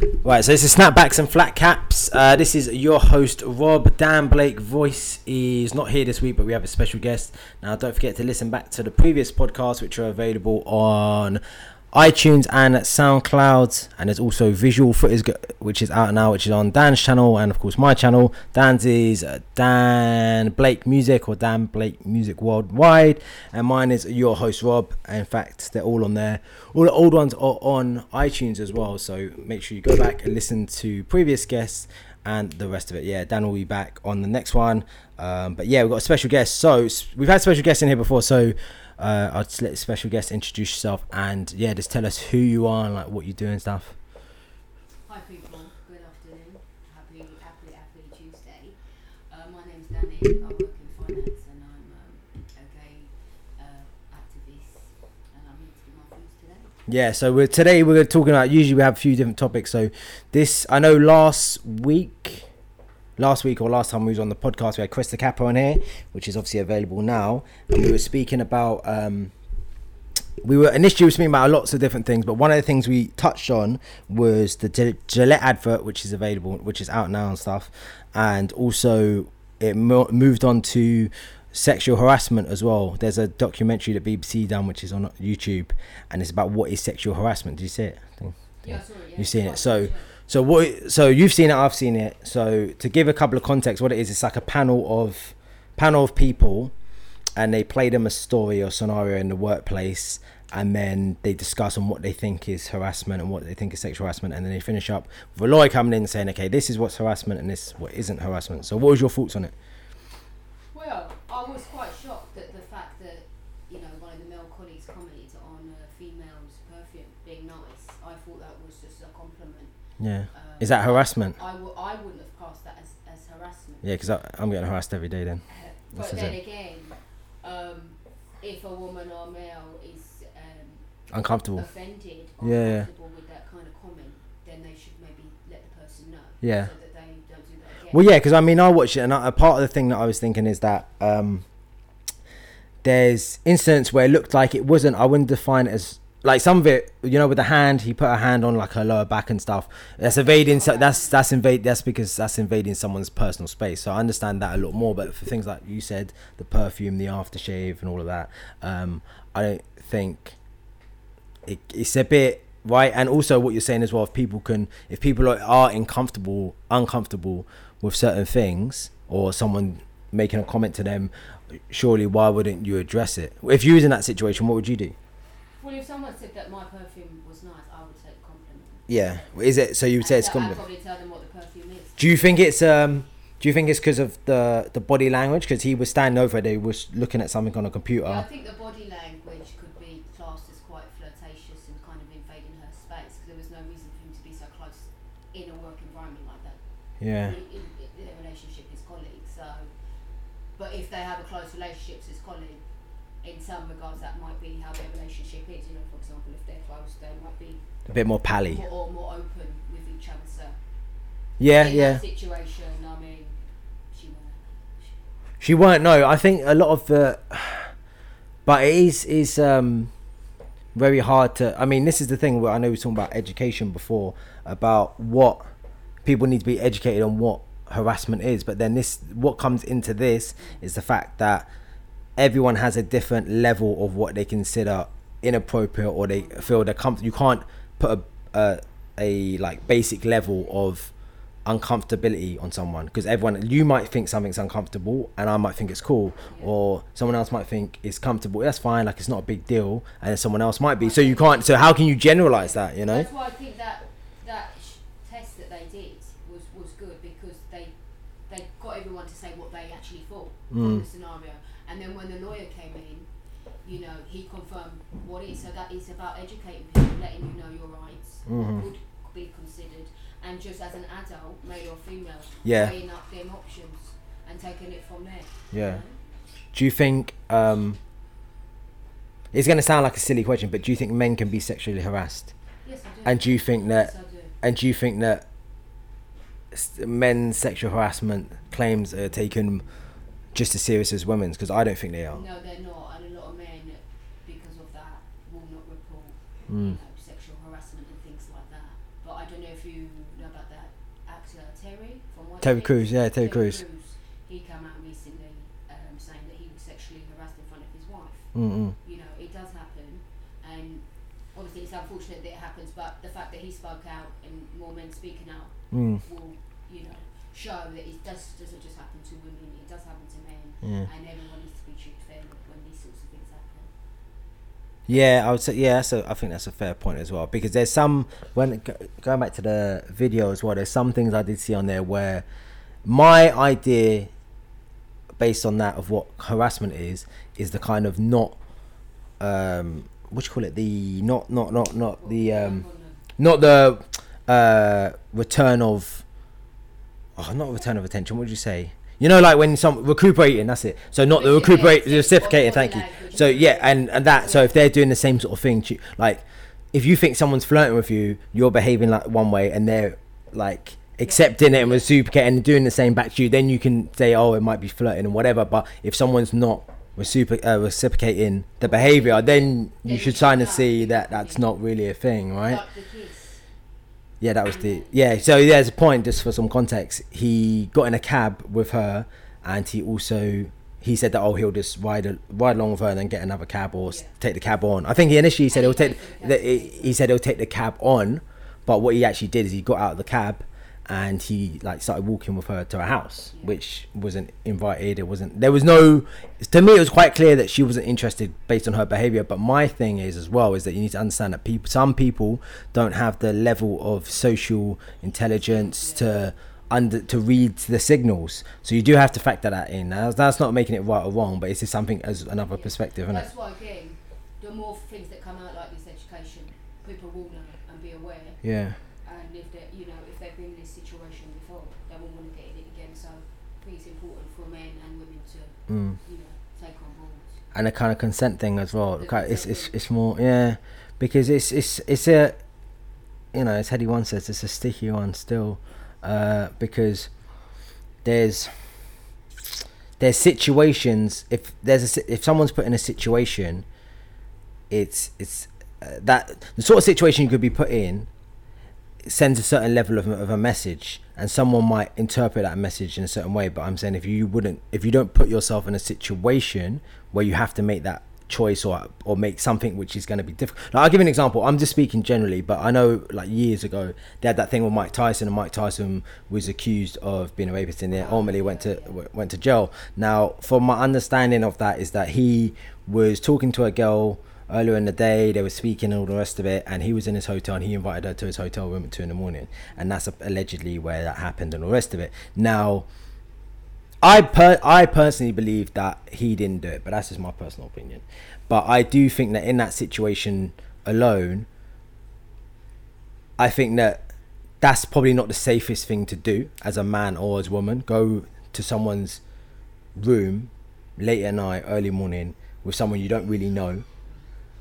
Right, so this is snapbacks and flat caps. Uh, this is your host Rob. Dan Blake voice is not here this week, but we have a special guest. Now, don't forget to listen back to the previous podcasts, which are available on iTunes and SoundCloud. And there's also visual footage, which is out now, which is on Dan's channel and of course my channel. Dan's is uh, Dan Blake Music or Dan Blake Music Worldwide, and mine is your host Rob. In fact, they're all on there. All the old ones are on iTunes as well, so make sure you go back and listen to previous guests and the rest of it. Yeah, Dan will be back on the next one. Um, but yeah, we've got a special guest. So we've had special guests in here before, so uh, I'll just let the special guest introduce yourself and yeah, just tell us who you are and like what you do and stuff. Hi people, good afternoon. Happy, happy, happy Tuesday. Uh, my name's Danny. I work in finance and I'm um, a gay uh, activist and I'm here to give my views today. Yeah, so we're today we're talking about. Usually we have a few different topics. So this I know last week, last week or last time we was on the podcast we had Chris the Capper on here, which is obviously available now, and we were speaking about. um we were initially we were speaking about lots of different things, but one of the things we touched on was the Gil- Gillette advert, which is available, which is out now and stuff, and also it mo- moved on to sexual harassment as well. There's a documentary that BBC done, which is on YouTube, and it's about what is sexual harassment. Did you see it? I Yeah, I saw it. Yeah, You've seen it, so-. So what? So you've seen it. I've seen it. So to give a couple of context, what it is, it's like a panel of panel of people, and they play them a story or scenario in the workplace, and then they discuss on what they think is harassment and what they think is sexual harassment, and then they finish up with a lawyer coming in saying, okay, this is what's harassment and this what isn't harassment. So what was your thoughts on it? Well, I was quite shocked at the fact that you know one of the male colleagues commented on a female's perfume being nice. I thought that was just a compliment. Yeah, Um, is that harassment? I, w- I wouldn't have classed that as, as harassment. Yeah, because I'm getting harassed every day then. But then it. again, um, if a woman or male is um, Uncomfortable. offended or Yeah, yeah. uncomfortable with that kind of comment, then they should maybe let the person know. Yeah. So that they don't do that again. Well, yeah, because I mean, I watched it, and a part of the thing that I was thinking is that um, there's incidents where it looked like it wasn't. I wouldn't define it as like some of it. You know, with the hand, he put a hand on like her lower back and stuff. That's invading. So that's that's invade. That's because that's invading someone's personal space. So I understand that a lot more. But for things like you said, the perfume, the aftershave, and all of that, um, I don't think it, it's a bit right and also what you're saying as well if people can if people are, are uncomfortable uncomfortable with certain things or someone making a comment to them surely why wouldn't you address it if you was in that situation what would you do Well, if someone said that my perfume was nice, I would take a compliment. yeah is it so you would say it's And I'd compliment probably tell them what the perfume is. do you think it's um do you think it's because of the the body language because he was standing over there he was looking at something on a computer Yeah, I think the body language could be classed as quite flirtatious and kind of invading her space because there was no reason for him to be so close in a work environment like that. yeah in, in, in their relationship as colleagues. So, but if they have a close relationship as colleagues, in some regards that might be how their relationship is. You know, for example, if they're close, they might be a bit more pally more, or more open with each other. So, yeah yeah situation, I mean, she won't. She weren't. No, I think a lot of the, but it is is um very hard to. I mean, this is the thing where I know we were talking about education before about what people need to be educated on what harassment is, but then this what comes into this is the fact that everyone has a different level of what they consider inappropriate or they feel they're comfortable. You can't put a, a a like basic level of uncomfortability on someone. Because everyone you might think something's uncomfortable and I might think it's cool. Or someone else might think it's comfortable. That's fine like it's not a big deal. And then someone else might be. So you can't so how can you generalize that you know? That's why I think that that test that they did was, was good because they they got everyone to say what they actually thought Mm. the scenario, and then when the lawyer came in, you know, he confirmed what it is. So that is about educating Mhm. would be considered, and just as an adult, male or female, Yeah. weighing up them options and taking it from there. Yeah. do you think um it's going to sound like a silly question but do you think men can be sexually harassed Yes, I do. and do you think that yes, I do. And do you think that men's sexual harassment claims are taken just as serious as women's? Because I don't think they are. No, they're not, and a lot of men, because of that, will not report Mm. you know, sexual harassment and things like that. But I don't know if you know about that actor Terry Crews, yeah, Terry Crews. He came out recently um, saying that he was sexually harassed in front of his wife. Mm-mm. You know, it does happen, and obviously it's unfortunate that it happens. But the fact that he spoke out and more men speaking out Mm. will, you know, show that it does doesn't just happen to women. It does happen to men, Yeah. and everyone needs to be treated fairly when these sorts of things happen. Yeah, I would say yeah. So I think that's a fair point as well because there's some when going back to the video as well. There's some things I did see on there where my idea, based on that of what harassment is, is the kind of not, um, what you call it? The not not not not the um, not the uh return of, oh, not return of attention. What would you say? You know, like when some recuperating. That's it. So not the recuperate, Reciprocating, reciprocating. Thank you. So yeah, and and that. So if they're doing the same sort of thing, to like if you think someone's flirting with you, you're behaving like one way, and they're like accepting it and reciprocating and doing the same back to you, then you can say, oh, it might be flirting and whatever. But if someone's not recipro- uh, reciprocating the behavior, then you should should kind of see that that's not really a thing, right? Like the kiss. Yeah, that was the yeah. So there's a point just for some context. He got in a cab with her, and he also he said that oh he'll just ride a, ride along with her and then get another cab or Yeah. take the cab on. I think he initially said he'll take the the, cab. he he said he'll take the cab on, but what he actually did is he got out of the cab and he like started walking with her to her house, which wasn't invited. It wasn't. There was no. To me, it was quite clear that she wasn't interested based on her behavior. But my thing is as well is that you need to understand that people, some people don't have the level of social intelligence to under to read the signals. So you do have to factor that in. Now, that's not making it right or wrong, but it's just something as another Yeah. perspective, isn't it? That's why again, the more things that come out like this education, people will know and be aware. Yeah. And if they, you know, if they've been in this situation before, they won't want to get in it again. So I think it's important for men and women to, Mm. you know, take on board. and a kind of consent thing as well. It's it's it's more yeah, because it's it's it's a, you know, as Hetty one says, it's a sticky one still, uh, because there's there's situations if there's a if someone's put in a situation, it's it's uh, that the sort of situation you could be put in sends a certain level of, of a message and someone might interpret that message in a certain way but i'm saying if you wouldn't if you don't put yourself in a situation where you have to make that choice or or make something which is going to be difficult like, i'll give an example. I'm just speaking generally but i know like years ago they had that thing with mike tyson and mike tyson was accused of being a rapist and then ultimately went to went to jail. Now from my understanding of that is that he was talking to a girl earlier in the day they were speaking and all the rest of it and he was in his hotel and he invited her to his hotel room at two in the morning and that's allegedly where that happened and all the rest of it now I per I personally believe that he didn't do it, but that's just my personal opinion. But I do think that in that situation alone, I think that that's probably not the safest thing to do as a man or as a woman. Go to someone's room late at night, early morning with someone you don't really know.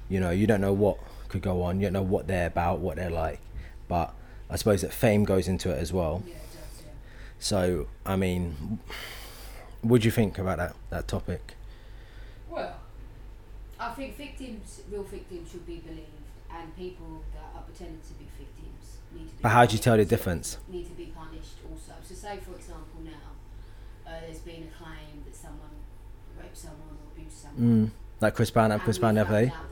You know, you don't know what could go on. You don't know what they're about, what they're like. But I suppose that fame goes into it as well. Yeah, it does. Yeah. So, I mean, what do you think about that that topic? Well, I think victims, real victims, should be believed, and people that are pretending to be victims need to be. But how do you tell the difference? Need to be punished also. So, say for example, now uh, there's been a claim that someone raped someone or abused someone. Mm, like Chris Brown, and Chris Brown the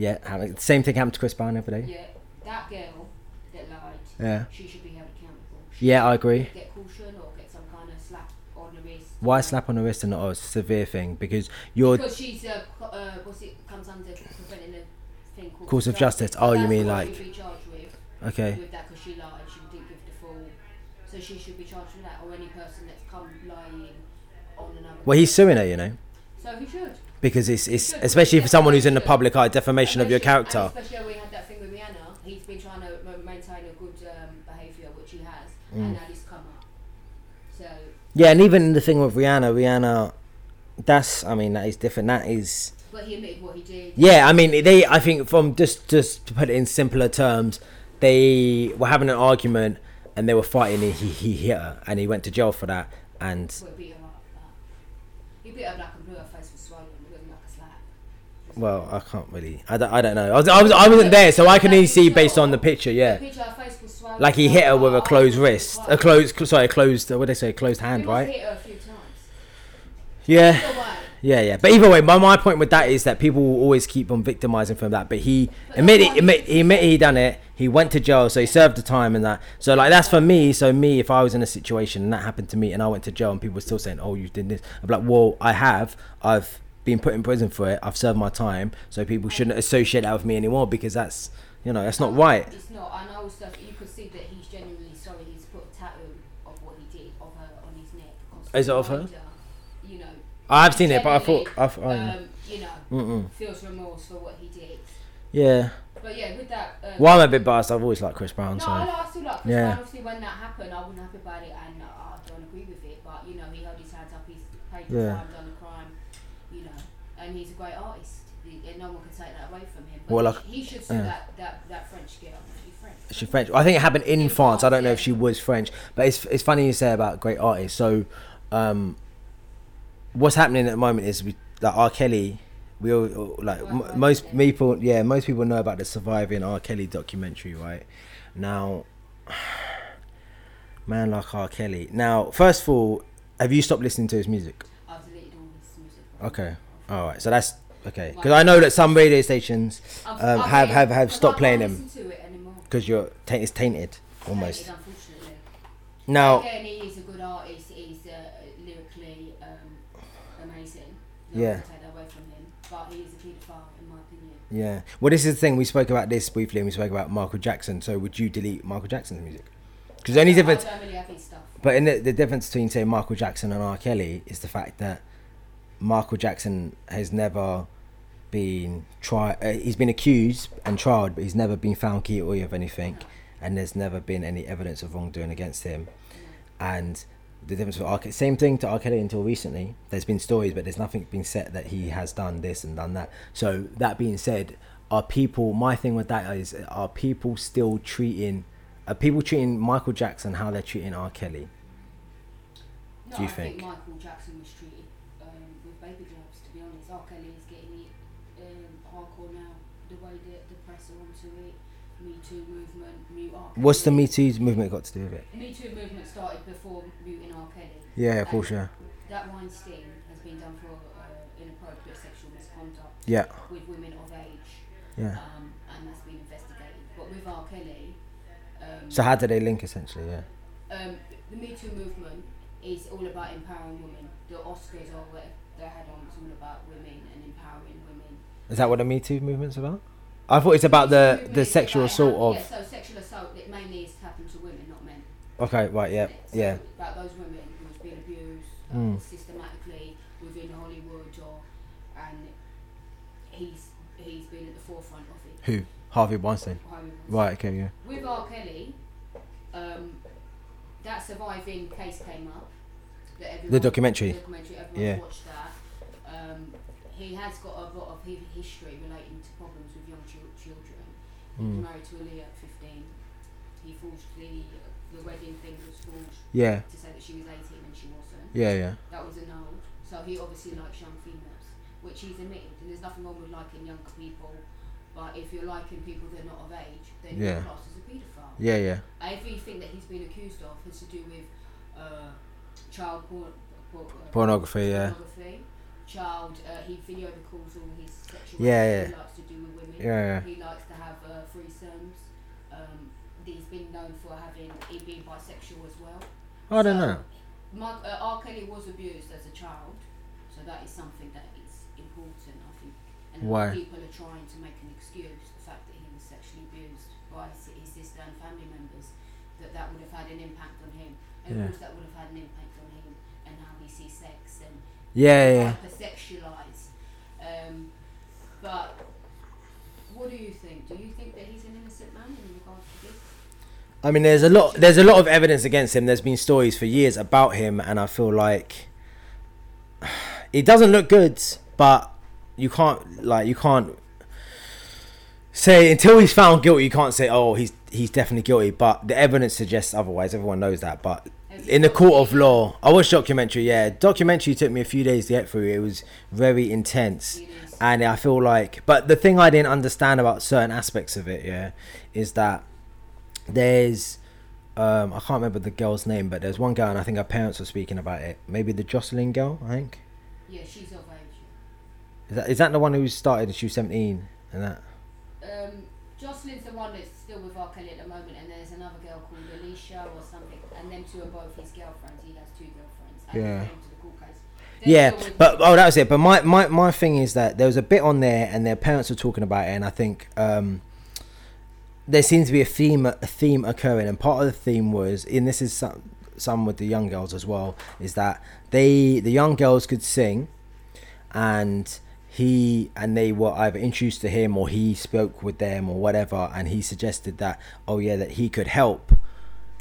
Yeah, happened- same thing happened to Chris Brown the other day. Yeah, that girl that lied, Yeah. she should be held accountable. She Yeah, I agree. Get caution or get some kind of slap on the wrist. Why slap on the wrist and not a severe thing? Because you're Because she's uh, uh, what's it comes under preventing a thing called Course of justice. Oh, you mean like- be charged with okay. with that because she lied. She didn't give the full, so she should be charged with that. Or any person that's come lying on another. Well, he's suing her, you know, so he should. Because it's it's especially for someone who's in the public eye, defamation of your character. Especially when we had that thing with Rihanna. He's been trying to maintain a good um, behaviour, which he has, Mm. and now this come up. So Yeah, and even the thing with Rihanna, Rihanna, that's I mean that is different. That is but he admitted what he did. Yeah, I mean, they. I think from just just to put it in simpler terms, they were having an argument and they were fighting. And he he hit her and he went to jail for that. And Well, he beat her up. Beat her black and blue. Her face was swollen. It wasn't like a slap. Well, I can't really. I don't. I don't know. I was. I was. I wasn't there, so I can only see based on the picture. Yeah. picture, her face was swallowed Like he hit her with a closed wrist, a closed, cl- sorry, a closed. What they say, closed hand, right? hit her a few times. Yeah, yeah, yeah. But either way, my, my point with that is that people will always keep on victimizing from that. But he admitted, admit, he- he admitted he done it. He went to jail, so he served the time and that. So like that's for me. So me, if I was in a situation and that happened to me, and I went to jail, and people were still saying, "Oh, you did this," I'm like, "Well, I have. I've been put in prison for it. I've served my time. So people shouldn't associate that with me anymore because that's, you know, that's not right." It's not. I know stuff. You could see that he's genuinely sorry. He's put a tattoo of what he did of her on his neck. Is it of her? You know. I've seen it, but I thought, I thought, oh, yeah. um, you know, Mm-mm. feels remorse for what he did. yeah. But yeah, with that. Um, Well, I'm a bit biased. I've always liked Chris Brown, No, so I, I still like Chris Yeah. Brown. Obviously, when that happened, I wasn't happy about it, and uh, I don't agree with it. But you know, he held his hands up. He's paid the Yeah. crime, done the crime. You know, and he's a great artist. No one can take that away from him. But Well, like- he should sue yeah. that, that that French girl. She's French. She French. I think it happened in In France. I don't know if she was French, but it's it's funny you say about great artists. So, um, what's happening at the moment is we like R. Kelly. We all like m- most people. Yeah, most people know about the surviving R. Kelly documentary, right? Now, man like R. Kelly. Now, first of all, have you stopped listening to his music? I've deleted all his music. Okay. All right, so that's okay. Because I know that some radio stations. I've- um, I've have have have stopped I playing can't them listen to it anymore. because you're taint it's tainted almost. Tainted, unfortunately. Now, Again, he is a good artist. He's uh, lyrically um, amazing. No Yeah. one can take that away from him. But he is a paedophile, in my opinion. Yeah. Well, this is the thing. We spoke about this briefly, and we spoke about Michael Jackson. So, would you delete Michael Jackson's music? Because the only I difference, don't really have his stuff. but in the, the difference between say Michael Jackson and R. Kelly is the fact that Michael Jackson has never been tried. Uh, he's been accused and tried, but he's never been found guilty of anything, and there's never been any evidence of wrongdoing against him. And the difference with R. Kelly, same thing to R. Kelly until recently. There's been stories, but there's nothing been said that he has done this and done that. So that being said, are people? My thing with that is, are people still treating? Are people treating Michael Jackson how they're treating R. Kelly? No, do you I think? think Michael Jackson was treated baby gloves, to be honest. R. Kelly is getting it um, hardcore now. The way that the press are onto it, Me Too movement, mute R. Kelly. What's the Me Too movement got to do with it? Me Too movement started before muting R. Kelly. Yeah, of course, yeah, That Weinstein has been done for uh, inappropriate sexual misconduct yeah, with women of age, yeah. um, and that's been investigated. But with R. Kelly, um, So how do they link essentially? Yeah, um, the Me Too movement is all about empowering women. The Oscars or what on was all about women and empowering women. is that what the Me Too movement's about? I thought it's about the the sexual assault of. Yeah, so sexual assault it mainly is happened to women, not men. Okay, right, yeah. So yeah. About those women who was being abused uh, Mm. systematically within Hollywood, or and he's he's been at the forefront of it. Who? Harvey Weinstein. Hollywood. Right. Okay. Yeah. With R. Kelly, um, that surviving case came up. That everyone, The documentary. The documentary, Yeah. He has got a lot of history relating to problems with young chil- children. He was Mm. married to Aaliyah at 15. He forged the the wedding thing was forged Yeah. to say that she was 18 and she wasn't. Yeah. Yeah. That was annulled. So he obviously likes young females, which he's admitted. And there's nothing wrong with liking younger people. But if you're liking people that are not of age, then Yeah. you're classed as a paedophile. Yeah. Yeah. Everything that he's been accused of has to do with uh, child porn, por- uh, Pornography. Yeah. pornography, child. Uh, he video records all his sexual Yeah, yeah. he likes to do with women. Yeah. Yeah. He likes to have uh, threesomes. Um, he's been known for having he being bisexual as well. I don't know. Mark, uh, R. Kelly was abused as a child, so that is something that is important, I think. And Why? people are trying to make an excuse the fact that he was sexually abused by his, his sister and family members, that that would have had an impact on him. And Yeah. of course, that would have had an impact on him and how he sees sex and Yeah. Yeah. hypersexualized. Um, but what do you think? Do you think that he's an innocent man in regards to this? I mean, there's a lot. There's a lot of evidence against him. There's been stories for years about him, and I feel like it doesn't look good. But you can't like you can't say until he's found guilty. You can't say, oh, he's he's definitely guilty. But the evidence suggests otherwise. Everyone knows that. But in the court of law, I watched documentary. Yeah, documentary took me a few days to get through. It was very intense and I feel like, but the thing I didn't understand about certain aspects of it, yeah, is that there's um, I can't remember the girl's name, but there's one girl, and I think her parents were speaking about it. Maybe the Joycelyn girl, I think. Yeah, she's of age. Is that is that the one who started? and She was seventeen, and that. Um, Joycelyn's the one that's still with R. Kelly at the moment, and there's another girl called Alicia or something, and them two his girlfriends. He has two girlfriends. Yeah. they came to the court case. They're Yeah, but oh, that was it. But my, my my thing is that there was a bit on there, and their parents were talking about it, and I think um, there seems to be a theme a theme occurring, and part of the theme was, and this is some some with the young girls as well, is that they the young girls could sing, and he and they were either introduced to him or he spoke with them or whatever, and he suggested that oh yeah that he could help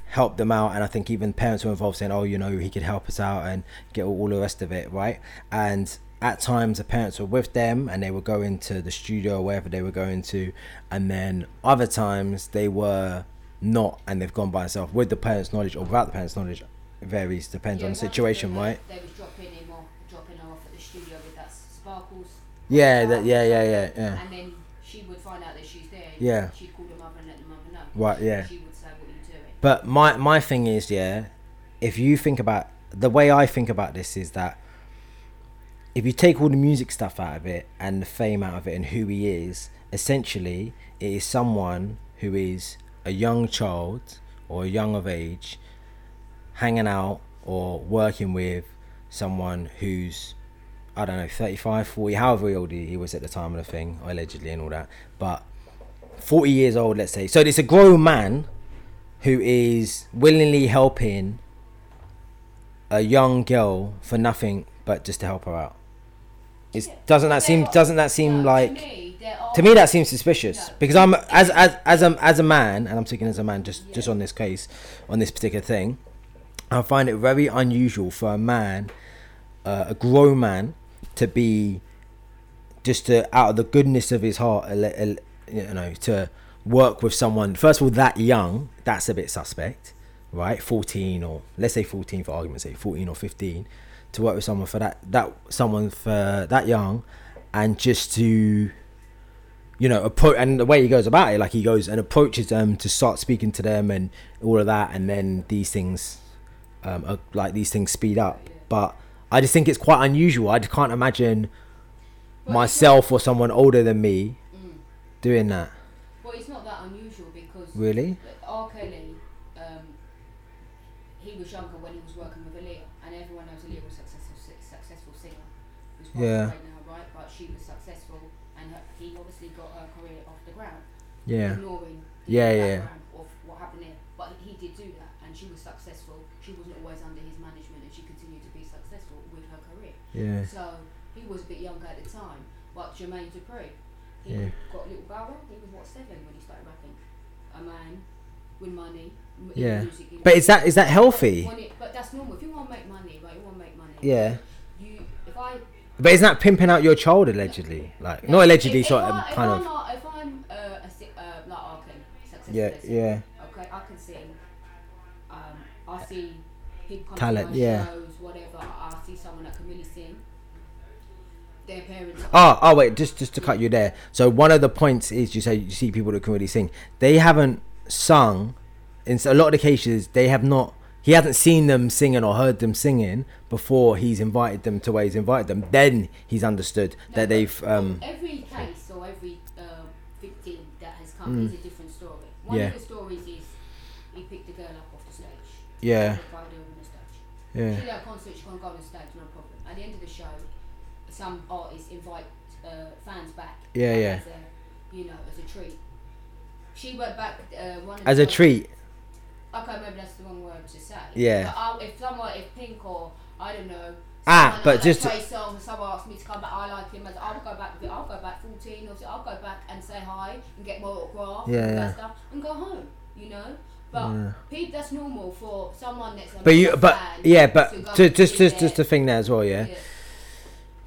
help them out and i think even parents were involved saying oh you know he could help us out and get all, all the rest of it right and at times the parents were with them and they were going to the studio or wherever they were going to and then other times they were not and they've gone by themselves with the parents knowledge or without the parents knowledge it varies depends Yeah, on the situation them, right They was dropping him off, dropping her off at the studio with that sparkles. yeah that yeah yeah yeah yeah And then she would find out that she's there. Yeah. She'd call the mother and let the mother know. Right, yeah. She would say, "What are you doing?" But my my thing is, yeah, if you think about the way I think about this is that if you take all the music stuff out of it and the fame out of it and who he is, essentially it is someone who is a young child or young of age hanging out or working with someone who's I don't know 35 40 however old he he was at the time of the thing allegedly and all that. But 40 years old let's say. So it's a grown man who is willingly helping a young girl for nothing but just to help her out. It's, doesn't that seem doesn't that seem like to me, there are to me that seems suspicious. Because I'm as as as a as a man and I'm speaking as a man just just on this case on this particular thing I find it very unusual for a man uh, a grown man to be just to out of the goodness of his heart a le- a- you know to work with someone first of all that young that's a bit suspect right? 14 or let's say 14 for argument's sake 14 or 15 to work with someone for that that someone for that young and just to you know approach and the way he goes about it like he goes and approaches them to start speaking to them and all of that and then these things um are, like these things speed up. But i just think it's quite unusual. I just can't imagine myself or someone older than me mm, doing that well, it's not that unusual because really R. Kelly, um, he was younger when he was working with Aaliyah, and everyone knows Aaliyah was a successful, successful singer. Who's Yeah. away now, right? But she was successful, and her, he obviously got her career off the ground, yeah ignoring the Yeah, yeah. of what happened there. But he did do that, and she was successful. She wasn't always under his management, and she continued to be successful with her career. yeah So he was a bit younger at the time. But Jermaine Dupri, he Yeah. got Lil Bow Wow. He seven when he started rapping. A man with money. Yeah. Music, he but is that is that healthy when it- but that's normal. If you want to make money, right? You want to make money. yeah You, if I. but isn't that pimping out your child allegedly like not allegedly if, sort if of I, if kind I'm of a- If I'm uh, a si- uh, like. Kelly, successful yeah yeah Okay, I can sing. Um, I see people come Talent, to my yeah. shows, whatever. I see someone that can really sing. Their parents. Oh, oh wait, just just to cut you there. So one of the points is you say you see people that can really sing. They haven't sung in a lot of the cases. They have not. He hasn't seen them singing or heard them singing before he's invited them to where he's invited them. Then he's understood No, that they've. Um, every case or every uh, victim that has come is a different story. One Mm. Yeah. of the stories is he picked the girl up off the stage. Yeah. The stage. yeah, a concert, she can't go on the stage, no problem. At the end of the show, some artists invite uh, fans back. Yeah, like, yeah. As a, you know, as a treat. She went back. Uh, one as a treat. Okay, maybe that's the wrong word to say. Yeah. But I, if someone, if Pink or I don't know. Ah, but like just- Trey Songz, someone asked me to come back. I like him. As I'll go back. I'll go back 14 or so. I'll go back and say hi and get more autograph Yeah, and yeah. stuff and go home. You know. But Yeah. Pete, that's normal for someone that's. But you, but yeah, but to, just just just the thing there as well, yeah. Yeah.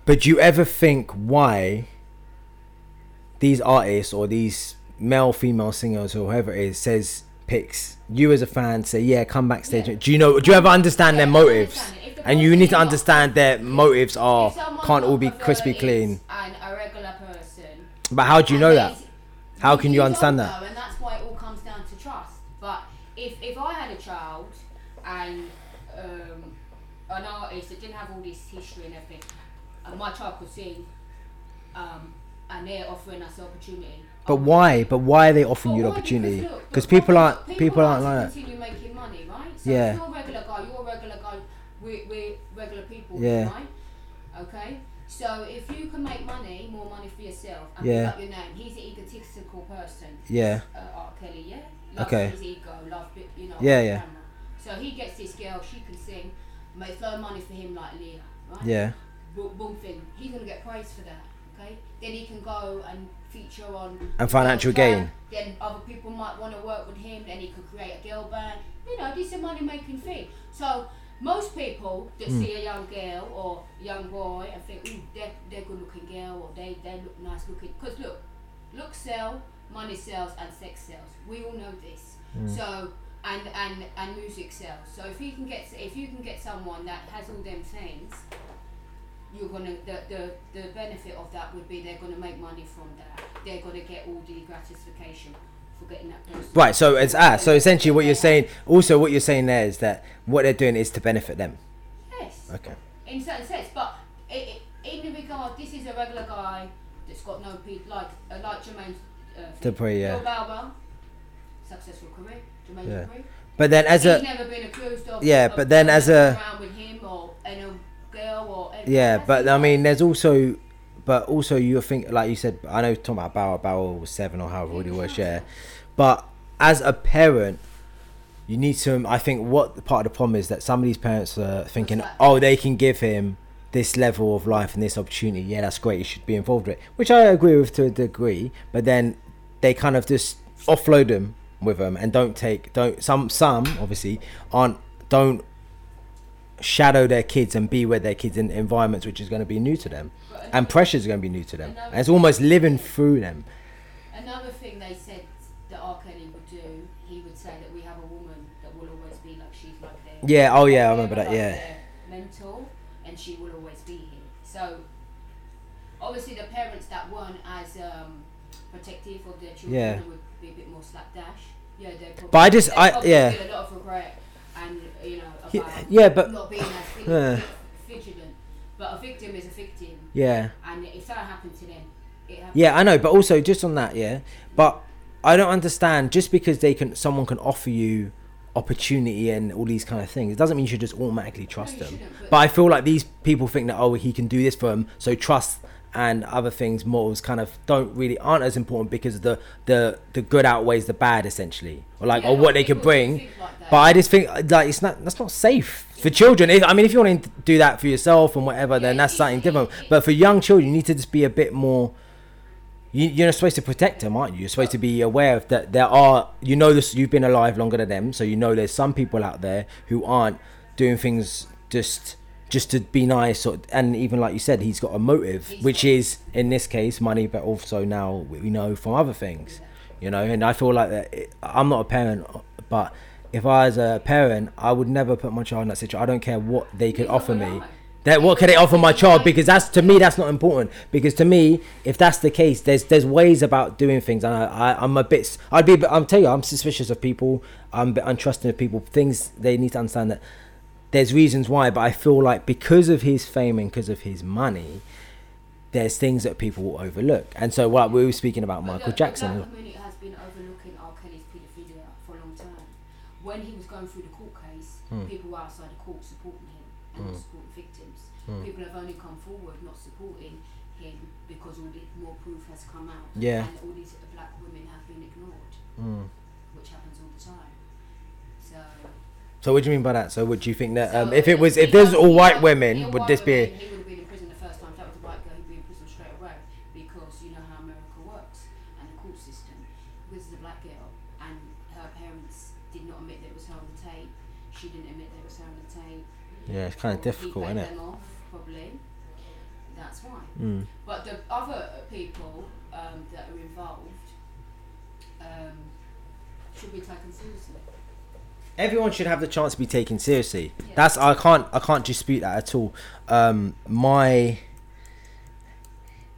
But do you ever think why these artists or these male, female singers or whoever it is says picks you as a fan say yeah come backstage Yeah. do you know do you ever understand their Yeah, I motives understand it. If the and you need to understand their motives are can't all be crispy clean And a regular person. but how do you know that how can you don't understand that know, and that's why it all comes down to trust. But if if I had a child and um, an artist that didn't have all this history and everything, my child could sing, um, and they're offering us the opportunity. But why? But why are they offering you the opportunity? Because people aren't people aren't like that. continue making money, right? So Yeah. if you're a regular guy, you're a regular guy. We're, we're regular people, Yeah. right? Okay. So if you can make money, more money for yourself, and Yeah. up your name, he's an egotistical person. Yeah. Uh, R. Kelly, yeah. Loves Okay. His ego, love, you know. Yeah, yeah. camera. So he gets this girl. She can sing. Makes low money for him, like Aaliyah, right? Yeah. Thing. He's gonna get praised for that. Okay, then he can go and feature on And financial gain. Then other people might want to work with him. Then he could create a girl band. You know, this is a money making thing. So most people that Hmm. see a young girl or young boy and think, ooh, they're, they're good looking girl or they, they look nice looking. Because look, looks sell, money sells, and sex sells. We all know this. Hmm. So and and and music sells. So if you can get if you can get someone that has all them things, you're gonna the, the the benefit of that would be they're gonna make money from that. They're gonna get all the gratification for getting that person. Right. So it's ah. So essentially, what you're saying. Also, what you're saying there is that what they're doing is to benefit them. Yes. Okay. In certain sense, but i i in the regard, this is a regular guy that's got no pe like uh, like Jermaine. Uh, Dupri, yeah. Bill successful career. Jermaine Yeah. Dupri. But then as He's a never been accused of. Yeah, of but then as a- around with him or any girl or. yeah, but I mean, there's also, but also you think like you said. I know talking about Bow Wow. Bauer was seven or however old he was. Yeah, but as a parent. You need to. I think what part of the problem is that some of these parents are thinking, that? oh, they can give him this level of life and this opportunity. Yeah, that's great. you should be involved with it, which I agree with to a degree. But then they kind of just offload him with them and don't take don't some some obviously aren't don't shadow their kids and be with their kids in environments which is going to be new to them But and pressures are going to be new to them and it's almost living through them Another thing they said that R. Kelly would do, he would say that we have a woman that will always be like she's like their yeah oh yeah i remember that like yeah mentor, and she will always be here. So obviously the parents that weren't as um, protective of their children Yeah. would be a bit more slapdash. Yeah. But I just- I- yeah. feel a lot of regret and you know about Yeah, yeah, but- not being as Yeah. vigilant. But a victim is a victim, yeah and if that happened to them, it happened. yeah i know but also just on that yeah but i don't understand just because they can someone can offer you opportunity and all these kind of things it doesn't mean you should just automatically trust you them but- but i feel like these people think that oh he can do this for them so trust and other things morals kind of don't really aren't as important because the the the good outweighs the bad essentially. Or like Yeah, or what they could bring. like but i just think like it's not that's not safe for children. If- i mean if you want to do that for yourself and whatever then Yeah, that's something different. but for young children you need to just be a bit more you, you're supposed to protect them, aren't you? You're supposed to be aware of that there are, you know, this. You've been alive longer than them, so you know there's some people out there who aren't doing things just just to be nice, or, and even like you said, he's got a motive, which is in this case money, but also now we know from other things, you know. And I feel like that it, I'm not a parent, but if I was a parent, I would never put my child in that situation. I don't care what they could offer me. That what can they offer my child? Because that's to me that's not important. Because to me, if that's the case, there's there's ways about doing things, and I, I I'm a bit I'd be I'm tell you I'm suspicious of people. I'm a bit untrusting of people. Things they need to understand that there's reasons why, but I feel like because of his fame and because of his money, there's things that people will overlook. And so what we were speaking about Michael the, The Jackson. black community has been overlooking R. Kelly's paedophilia for a long time. When he was going through the court case, Hmm. people were outside the court supporting him and not supporting victims. Hmm. People have only come forward not supporting him because all the more proof has come out. Yeah. And all these black women have been ignored, Mm. which happens all the time. So. So what do you mean by that? So would you think that um, so if it was if there's all white women, would this be? women, He would have been in prison the first time. If that was a white guy, he'd be in prison straight away because you know how America works and the court system. This is a black girl, and her parents did not admit that it was her on the tape. She didn't admit that it was her on the tape. Yeah, it's kind of difficult, isn't it? off, probably. That's why. Mm. But the other people um, that are involved um, should be taken. Everyone should have the chance to be taken seriously. Yeah. That's I can't I can't dispute that at all. Um, my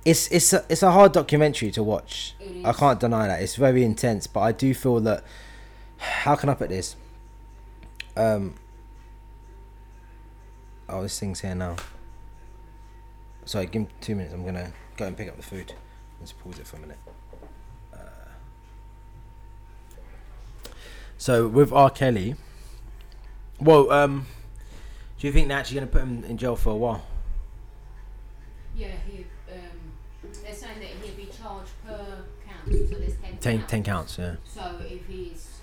it's it's a, it's a hard documentary to watch. I can't deny that it's very intense, but I do feel that how can I put this? Um. Oh, this thing's here now. Sorry, give me two minutes. I'm gonna go and pick up the food. Let's pause it for a minute. So with R. Kelly, well, um, do you think they're actually gonna put him in jail for a while? Yeah, he, um, they're saying that he'll be charged per count, so there's 10 Ten, counts. ten counts, yeah. So if he's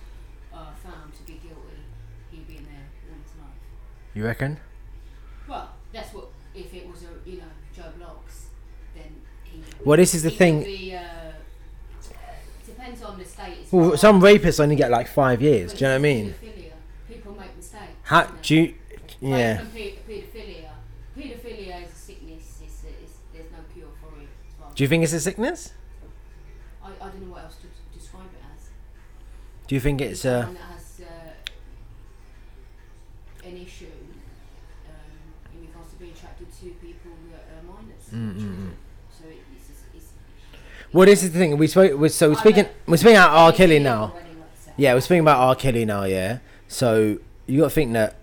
uh, found to be guilty, he'll be in there all his life. You reckon? Well, that's what, if it was a, you know, Joe Bloggs, then he would Well, this is the he thing. would Be, uh, depends on the state. as Well, well. some rapists only get like five years. Do you know what I mean? People make mistakes. How do you? Yeah. paedophilia. Paedophilia is a sickness. It's, it's, there's no cure for it. as far Do you think it's a sickness? I, I don't know what else to describe it as. Do you think it's uh? someone that has uh, an issue um, in regards to being attracted to people that are minors, Mm, mm, children. So it, it's, it's, Well, this is the thing. We spoke. we- So we're speaking. don't- We're speaking about R. Kelly now. Yeah, we're speaking about R. Kelly now. Yeah. So you got to think that.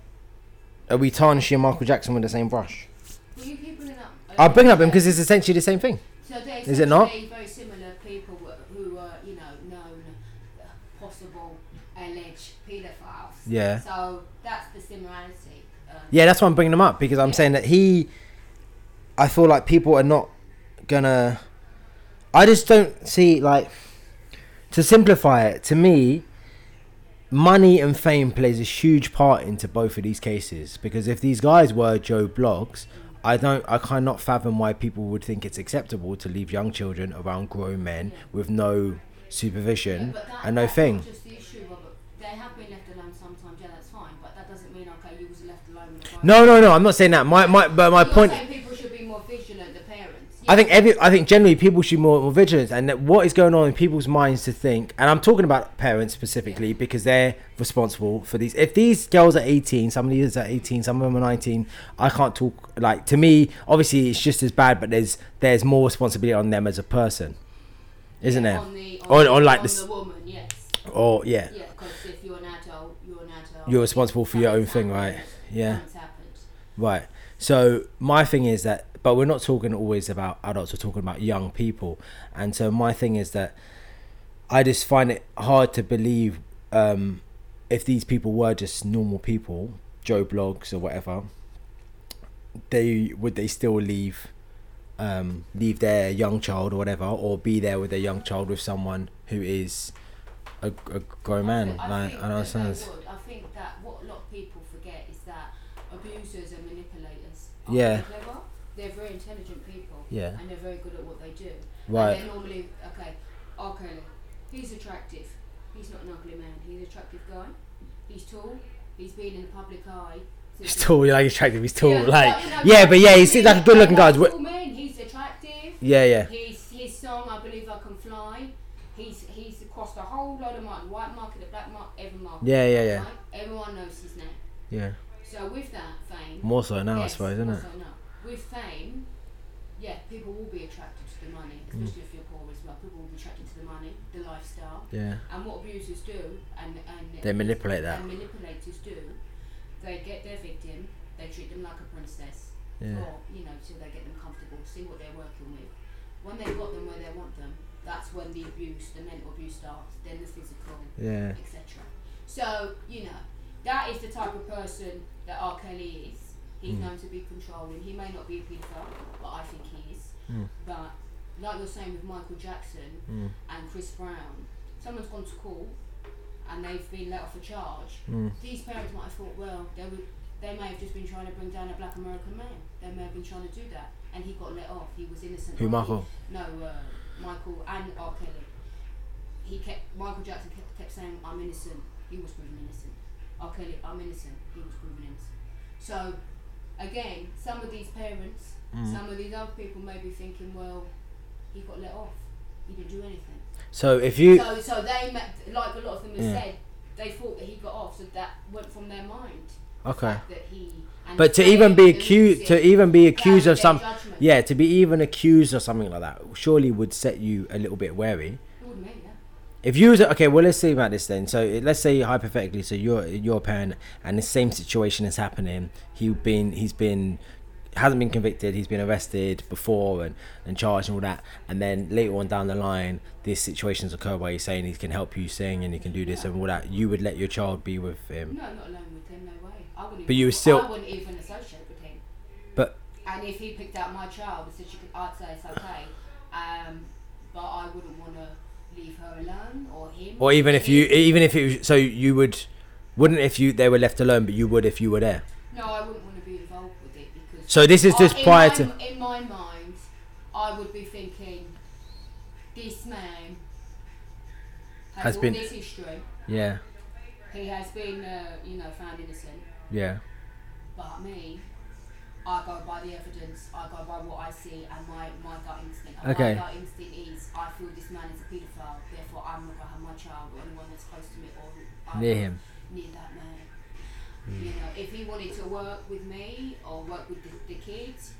Are we tarnishing Michael Jackson with the same brush? Well, you keep bringing up. I'll bring up him because it's essentially the same thing. So they're Is it not? Very similar people who are, you know, known possible alleged paedophiles. Yeah. So that's the similarity. Um, Yeah, that's why I'm bringing him up because I'm Yeah. saying that he. I feel like people are not gonna. I just don't see like. To simplify it, to me, money and fame plays a huge part into both of these cases because if these guys were Joe Bloggs, I don't, I cannot fathom why people would think it's acceptable to leave young children around grown men Yeah. with no supervision but that, and no thing. Just the issue, They have been left alone sometimes. Yeah, that's fine. But that doesn't mean okay, you was left alone. No, no, no. I'm not saying that. My, my, but my You're point. saying people should be more vigilant. The parents. I think every, I think generally people should be more, more vigilant, and that what is going on in people's minds to think, and I'm talking about parents specifically because they're responsible for these. If these girls are 18, some of these are 18, some of them are 19. I can't talk like to me. Obviously, it's just as bad, but there's there's more responsibility on them as a person, isn't there? On the, On- on, on, like on this- the woman, yes. Or yeah, Yeah, because if you're an adult, you're an adult. You're responsible for your own thing, right? Yeah. Right. So my thing is that, but we're not talking always about adults. We're talking about young people, and so my thing is that I just find it hard to believe um, if these people were just normal people, Joe Bloggs or whatever. They would they still leave, um, leave their young child or whatever, or be there with their young child with someone who is a, a grown man. I, like think I understand. I think that what a lot of people forget is that abusers and manipulators are Yeah. They're very intelligent people. Yeah. And they're very good at what they do. Right. And they're normally okay. R. Kelly, he's attractive. He's not an ugly man. He's an attractive guy. He's tall. He's been in the public eye. He's tall. Like attractive. He's tall. Yeah, like you know, yeah, but yeah, he he's like a good-looking guy. Wh- man. He's attractive. Yeah, yeah. His his song, I believe I can fly. He's he's across the whole load of market, white market, the black market, every market. Yeah, yeah, yeah. Right? Everyone knows his name. Yeah. So with that fame, More so now, I suppose, isn't it? now. With fame, yeah, people will be attracted to the money, Mm. especially if you're poor as well. People will be attracted to the money, the lifestyle, Yeah. and what abusers do, and and They manipulate that. And manipulators do, they get their victim, they treat them like a princess, Yeah. or you know, till they get them comfortable, see what they're working with. When they've got them where they want them, that's when the abuse, the mental abuse starts. Then the physical, Yeah. etc. So you know, that is the type of person that R. Kelly is. He's Mm. known to be controlling. He may not be a paedophile, but I think he is. Mm. But like you're saying with Michael Jackson Mm. and Chris Brown, someone's gone to court and they've been let off a charge. Mm. These parents might have thought, well, they would, they may have just been trying to bring down a black American man. They may have been trying to do that, and he got let off. He was innocent. Who, Michael? No, uh, Michael and R. Kelly. He kept Michael Jackson kept, kept saying, "I'm innocent." He was proven innocent. R. Kelly, "I'm innocent." He was proven innocent. So, again, some of these parents, Mm. some of these other people may be thinking, "Well, he got let off. He didn't do anything." So if you So, so they, ma- like a lot of them have Yeah. said, they thought that he got off, so that went from their mind. okay, That he, but to even be accused, to even be accused of some, judgment. yeah, to be even accused of something like that, surely would set you a little bit wary. It would me, yeah. If you was okay, well, let's see about this then. So let's say hypothetically, so you're you're a parent, and the same situation is happening. he's been he's been hasn't been convicted. He's been arrested before and, and charged and all that. And then later on down the line, these situations occur where he's saying he can help you sing and he can do this and all that. You would let your child be with him. No, not alone with him. No way. I wouldn't. But you even, still- I wouldn't even associate with him. But And if he picked out my child and said she could, I'd say it's okay. Um, but I wouldn't want to leave her alone or him. or even if you even if it was, so you would wouldn't if you they were left alone, but you would if you were there. No, I wouldn't want to be involved with it because. So this is I- just in prior my- to In my mind, I would be thinking, this man has, Has all been- this history. yeah He has been, uh, you know, found innocent. yeah But me, I go by the evidence. I go by what I see and my, my gut instinct. And Okay. My gut instinct is I feel this man is a paedophile. Therefore, I'm not gonna have my child or anyone that's close to me or I near him. near that man. Hmm. You know, if he wanted to work with me or work with the, the kids,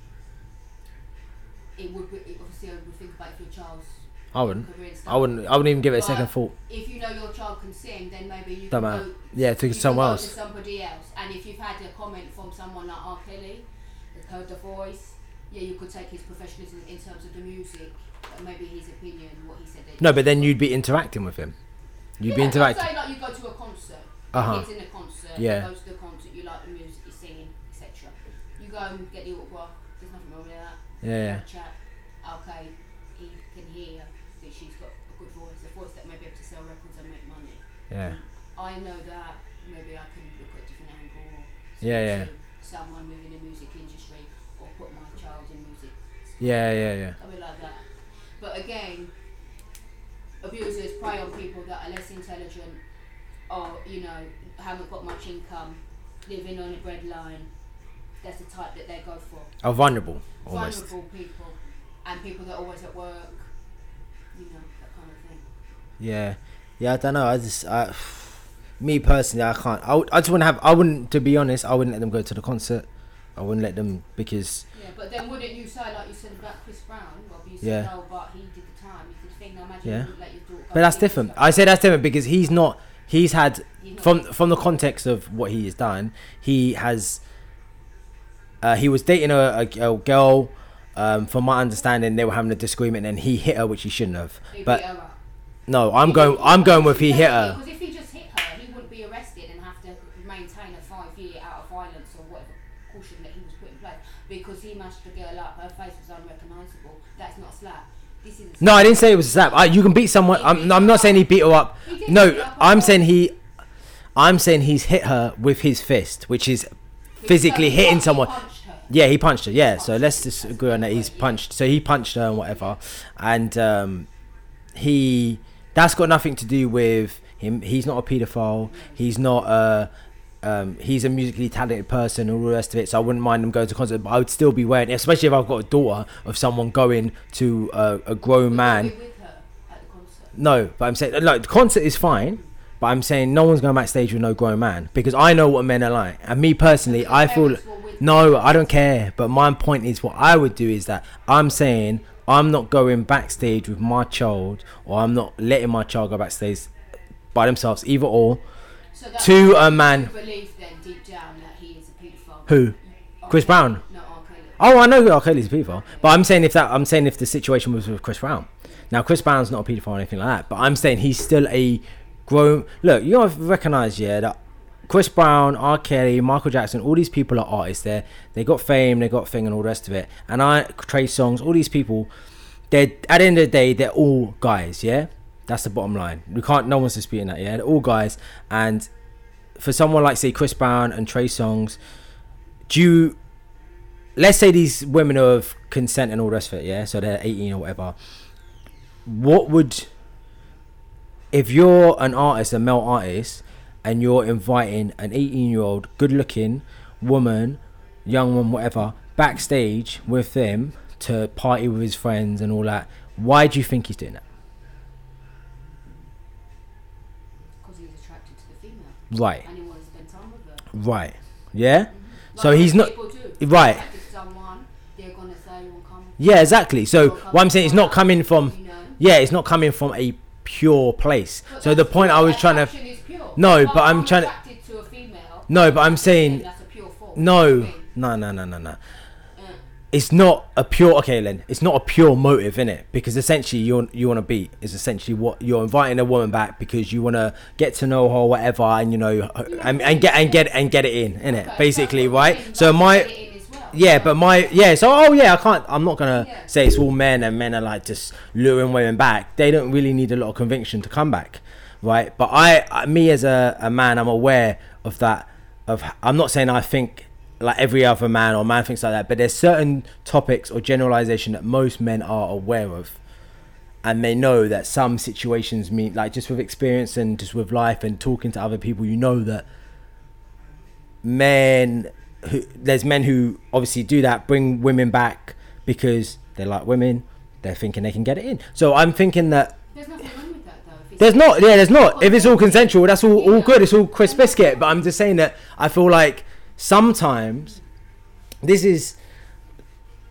it would be, obviously I would think about if your child's I wouldn't. career and stuff. I wouldn't. I wouldn't even give it a second thought. If you know your child can sing, then maybe you Don't can matter. go. Yeah, to someone else. To somebody else, and if you've had a comment from someone like R. Kelly, heard the voice, yeah, you could take his professionalism in terms of the music, uh, maybe his opinion, what he said. that- No, but then you'd be interacting with him. You'd be interacting. Say like you go to a concert. Uh-huh. Kids in a concert. Yeah. You go to the concert. You like the music. You're singing, etc. You go and get the autograph. There's nothing wrong with that. Yeah. Chat. Okay, he can hear that she's got a good voice, a voice that may be able to sell records and make money. Yeah. I know that maybe I can look at a different angle Yeah, yeah. someone within the music industry or put my child in Yeah, yeah, yeah. Something like that. But again, abusers prey on people that are less intelligent or, you know, haven't got much income, living on a breadline. That's the type that they go for. Are vulnerable, almost. Vulnerable people and people that are always at work, you know, that kind of thing. Yeah, yeah. I don't know. I just, I, me personally, I can't. I, I just wouldn't have. I wouldn't, to be honest, I wouldn't let them go to the concert. I wouldn't let them because Yeah, but then wouldn't you say, like you said about Chris Brown, Rob, you said, Yeah. no, but he did the time. You could think, now imagine Yeah. you let your daughter But that's different. I say that's different because he's not. He's had He's from from the context of what he has done. He has. Uh, he was dating a, a, a girl. Um, from my understanding, they were having a disagreement, and he hit her, which he shouldn't have. He But beat her up. no, I'm going. I'm going with he hit her. Because if hit her, he wouldn't be arrested and have to maintain a five year out of violence or whatever caution that he was put in place. Because he mashed the girl up, her face was unrecognisable. That's not a slap. This is a No, I didn't say it was a slap. I, you can beat someone. I'm, I'm not saying he beat her up. He did beat No, I'm saying he. I'm saying he's hit her with his fist, which is physically hitting someone. Yeah, he punched her. Yeah, so let's just agree on that. He's punched. So he punched her and whatever, and um, he. That's got nothing to do with him. He's not a paedophile. He's not a. Um, he's a musically talented person, and all the rest of it. So I wouldn't mind him going to concert, but I would still be wearing, especially if I've got a daughter of someone going to a, a grown man. Would you be with her at the concert? No, but I'm saying like the concert is fine, but I'm saying no one's going backstage with no grown man because I know what men are like, and me personally, I feel parents were with no, I don't care. But my point is, what I would do is that I'm saying I'm not going backstage with my child, or I'm not letting my child go backstage by themselves, either or. So To a man- believe then down that he is a. Who? R. Chris Brown? No, Oh, I know who R. Kelly's a paedophile, but I'm saying if that I'm saying if the situation was with Chris Brown. Now Chris Brown's not a paedophile or anything like that, but I'm saying he's still a grown. Look, you gotta recognise yeah that Chris Brown, R. Kelly, Michael Jackson, all these people are artists. They they got fame, they got thing, and all the rest of it. And I Trey Songz, all these people, they're at the end of the day they're all guys. Yeah, that's the bottom line. We can't. No one's disputing that. Yeah, they're all guys. And for someone like say Chris Brown and Trey Songz, do you let's say these women are of consent and all the rest of it, yeah, so they're 18 or whatever. What would, if you're an artist, a male artist, and you're inviting an 18 year old, good looking woman, young one, whatever, backstage with them to party with his friends and all that, why do you think he's doing that? Because he was attracted to the female Right, and he wanted to spend time with her. right, yeah? Like So he's not- right. Someone, say, "Well, come." Yeah, exactly. So what I'm saying, it's not coming from, You know. yeah, it's not coming from a pure place. But So the point I was trying to. No, but I'm trying to- to a female. No, but I'm saying- That's a pure form. no, no, no, no, no, no. It's not a pure okay, Len. It's not a pure motive in it because essentially you you want to beat is essentially what you're inviting a woman back because you want to get to know her or whatever and you know and, and get and get and get it in in it basically that's what I'm right. So my get it in as well. Yeah, but my yeah, so oh yeah, I can't. I'm not gonna Yeah. say it's all men and men are like just luring women back. They don't really need a lot of conviction to come back, right? But I, I me as a, a man, I'm aware of that. Of I'm not saying I think like every other man or man thinks like that, but there's certain topics or generalization that most men are aware of, and they know that some situations mean like just with experience and just with life and talking to other people, you know that men who there's men who obviously do that bring women back because they like women they're thinking they can get it in. So i'm thinking that There's nothing wrong with that though. there's not yeah there's not. if it's all consensual that's all, all good. It's all crisp biscuit. But i'm just saying that i feel like sometimes this is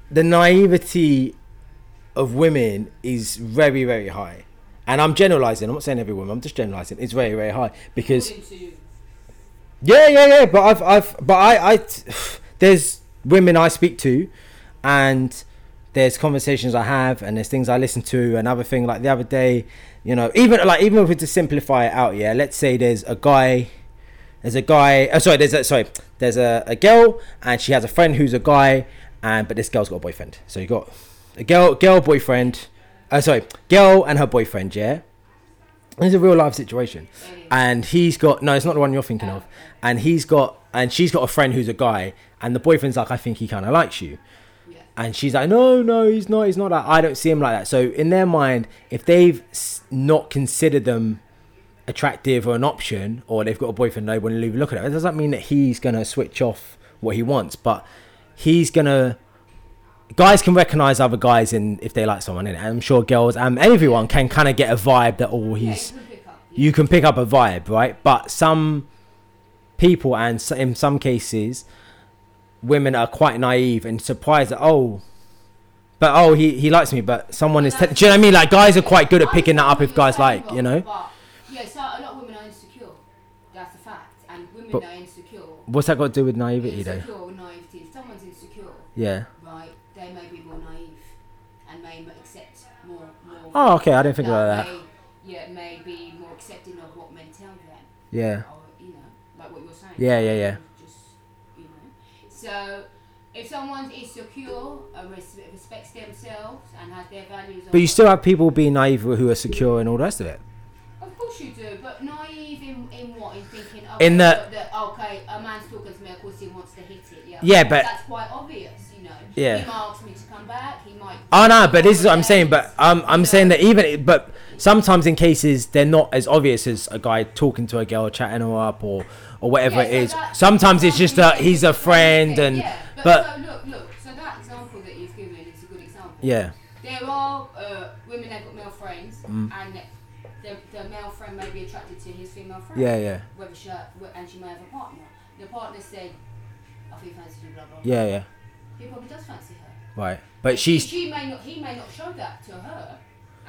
the naivety of women is very very high and i'm generalizing i'm not saying every woman i'm just generalizing it's very very high because According to you. yeah, yeah, yeah. But I've, I've, but I, I, there's women I speak to, and there's conversations I have, and there's things I listen to. Another thing, like the other day, you know, even like even if we to simplify it out, yeah. Let's say there's a guy, there's a guy. Oh, sorry, there's a sorry, there's a, a girl, and she has a friend who's a guy, and but this girl's got a boyfriend. So you got a girl, girl boyfriend. Uh, sorry, girl and her boyfriend. Yeah, it's a real life situation and he's got no it's not the one you're thinking of and he's got and she's got a friend who's a guy and the boyfriend's like i think he kind of likes you Yeah. and she's like no no he's not he's not that i don't see him like that so in their mind if they've not considered them attractive or an option or they've got a boyfriend they wouldn't look at it it doesn't mean that he's gonna switch off what he wants but he's gonna guys can recognize other guys in if they like someone in it i'm sure girls and everyone can kind of get a vibe that oh Yeah, he's you can pick up. you can pick up a vibe, right? But some people, and in some cases, women are quite naive and surprised that oh, but oh he he likes me, but someone is. Te- do you know what I mean? Like guys are quite good at picking that up if guys like, you know. But, yeah, so a lot of women are insecure. That's a fact. And women But- insecure. What's that got to do with naivety, though? Insecure naivety. If someone's insecure, Yeah. right, they may be more naive and may accept more. more Oh, okay. I didn't think about that. May, yeah, may be more accepting of what men tell them. Yeah. Or, you know, like what you're saying. Yeah, yeah, yeah. Just, you know. So, if someone's insecure and respects themselves and has their values. But you still have people being naive who are secure and all the rest of it. Course you do, but naive in, in what? In thinking, oh, In the- that, that, okay, a man's talking to me, of course he wants to hit it. Yeah, Yeah, but- that's quite obvious, you know. Yeah. He might ask me to come back. He might. Oh no, but this is what I'm saying. But I'm I'm saying know. that even but sometimes in cases they're not as obvious as a guy talking to a girl, chatting her up, or or whatever Yeah, it so is. that- Sometimes it's just something he's a friend and Yeah, but, but so look, look. So that example that you've given is a good example. yeah, There are uh, women that got male friends, Mm. and the, the male friend may be attracted to his female friend. yeah, yeah, Whether she and she may have a partner. The partner said, "I think fancy you." Blah blah. yeah, yeah. He probably does fancy her. Right, but she, she's she may not he may not show that to her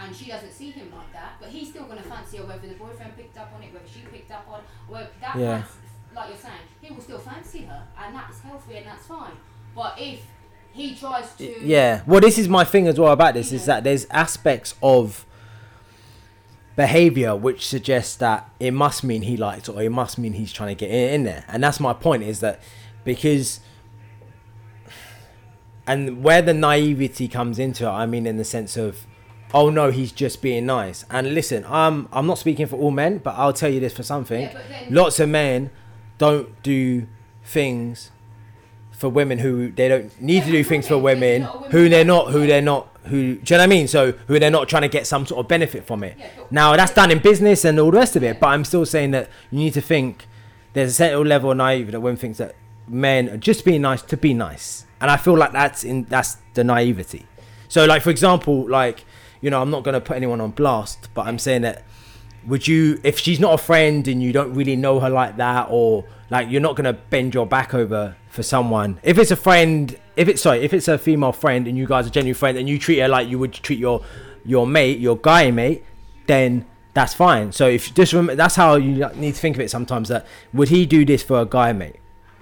and she doesn't see him like that but he's still going to fancy her whether the boyfriend picked up on it whether she picked up on whether that Yeah. fancy, like you're saying he will still fancy her and that's healthy and that's fine but if he tries to yeah. Well, this is my thing as well about this is that there's aspects of behavior which suggests that it must mean he likes or it must mean he's trying to get in, there, and that's my point is that because. And where the naivety comes into it, I mean, in the sense of, oh no, he's just being nice. And listen, I'm I'm not speaking for all men, but I'll tell you this for something. Yeah, then- Lots of men don't do things for women who they don't need Yeah, to do things for women, women there's a lot of who they're not who they're not who do you know what I mean? So who they're not trying to get some sort of benefit from it. Yeah, Now that's done in business and all the rest of it, but I'm still saying that you need to think there's a certain level of naivety that women thinks that men are just being nice to be nice. And I feel like that's in that's the naivety. So like for example, like, you know, I'm not gonna put anyone on blast, but I'm saying that would you if she's not a friend and you don't really know her like that or like you're not gonna bend your back over for someone if it's a friend if it's sorry if it's a female friend and you guys are genuine friends and you treat her like you would treat your your mate your guy mate then that's fine. So if just remember, that's how you need to think of it sometimes. That would he do this for a guy mate,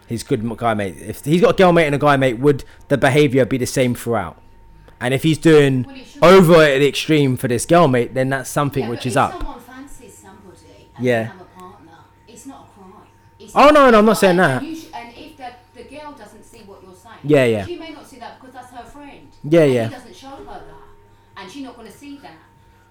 his good guy mate? If he's got a girl mate and a guy mate, would the behavior be the same throughout? And if he's doing Well, over at the extreme for this girl mate, then that's something Yeah, which is up. someone fancies somebody and Yeah. they have a partner, it's not a crime. It's Oh, no, no, I'm not saying that. And, you sh- and if the, the girl doesn't see what you're saying, Yeah, yeah. she may not see that because that's her friend. Yeah, and yeah. He doesn't show her that, and she's not going to see that.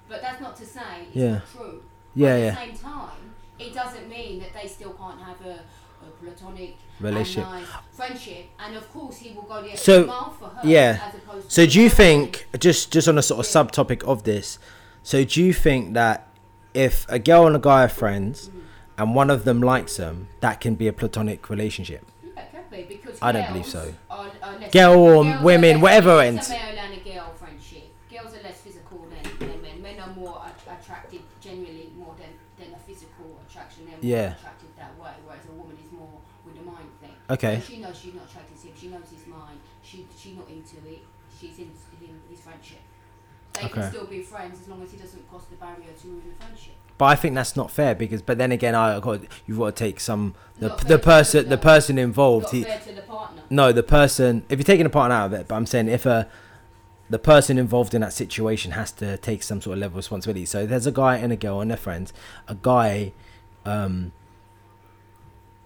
But that's not to say it's Yeah. not true. Yeah, At yeah. the same time, it doesn't mean that they still can't have a, a platonic Relationship. and nice friendship. And of course, he will go the extra So, mile for her. yeah. So do you think just just on a sort of subtopic of this? So do you think that if a girl and a guy are friends, and one of them likes them, that can be a platonic relationship? Yeah, it could be, because I don't believe so. Are, are less Girl or girls women, less- whatever it's ends. a male and a girl friendship. Girls are less physical than, than men. Men are more a- attracted generally more than, than a physical attraction. They're more Yeah. attracted that way, whereas a woman is more with the mind thing. Okay. So she knows she's not attracted to him. She knows his mind. She she's not into it. She's into him, his friendship. They Okay. can still be friends as long as he doesn't cross the barrier to ruin the friendship. But I think that's not fair because, but then again, I got you've got to take some the Not the person the- the person involved. He, the partner. no, the person. If you're taking a partner out of it, but I'm saying if a the person involved in that situation has to take some sort of level of responsibility. So there's a guy and a girl and they're friends. A guy, um,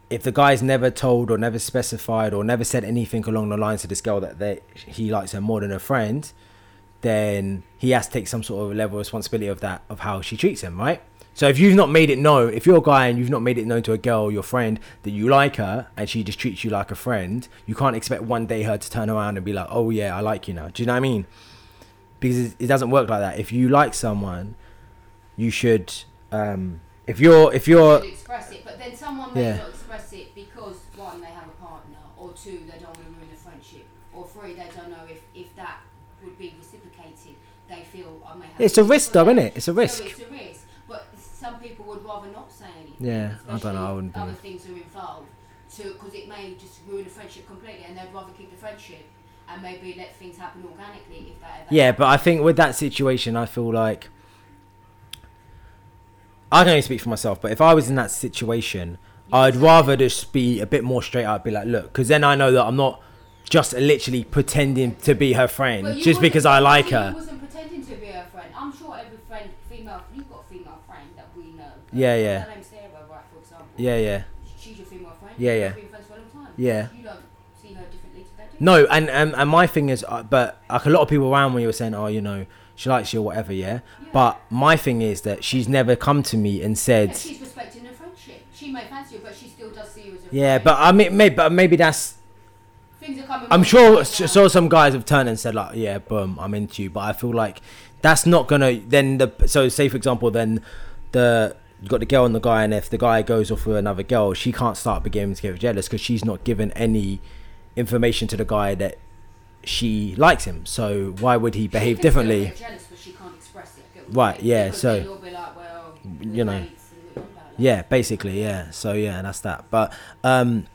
if the guy's never told or never specified or never said anything along the lines to this girl that they he likes her more than a friend, then he has to take some sort of level of responsibility of that of how she treats him, right? So if you've not made it known, if you're a guy and you've not made it known to a girl, your friend, that you like her and she just treats you like a friend, you can't expect one day her to turn around and be like, "Oh yeah, I like you now." Do you know what I mean? Because it, doesn't work like that. If you like someone, you should. Um, if you're, if you're, should express it, but then someone may Yeah. not express it because one, they have a partner, or two, they don't want to ruin the friendship, or three, they don't know if, if that would be reciprocated. They feel I may have. It's a risk though, isn't it? It's a risk. So it's a risk, but some people would rather not say anything. Yeah, I don't know, I wouldn't be- Other things are involved, to because it may just ruin the friendship completely, and they'd rather keep the friendship and maybe let things happen organically if that ever. yeah, but I think with that situation, I feel like I can only speak for myself. But if I was in that situation, I'd rather just be a bit more straight up, be like, look, because then I know that I'm not just literally pretending to be her friend just because I like her. wasn't pretending to be her friend. I'm sure every friend, female, you've got a female friend that we know. Yeah, yeah. Her name's Sarah, right, for example. Yeah, yeah. She's your female friend. Yeah, yeah. been friends for a long time. Yeah. You don't see her differently to that, do? No, and, and and my thing is, uh, but like a lot of people around when you were saying, oh, you know, she likes you or whatever, yeah. But my thing is that she's never come to me and Yeah, said, she's respecting her friendship. She may fancy you, but she still does see you as a friend. yeah. friend. But I mean, maybe, but maybe that's. Things are coming. I'm sure, sure some guys have turned and said like, yeah, boom, I'm into you. But I feel like that's not gonna. Then the so say for example, then the you got the girl and the guy, and if the guy goes off with another girl, she can't start beginning to get jealous because she's not given any information to the guy that she likes him. So why would he behave differently? jealous, she can't express it. Get what Right, yeah, so- you'll like, well, you know. Yeah, basically, yeah. So yeah, that's that. But um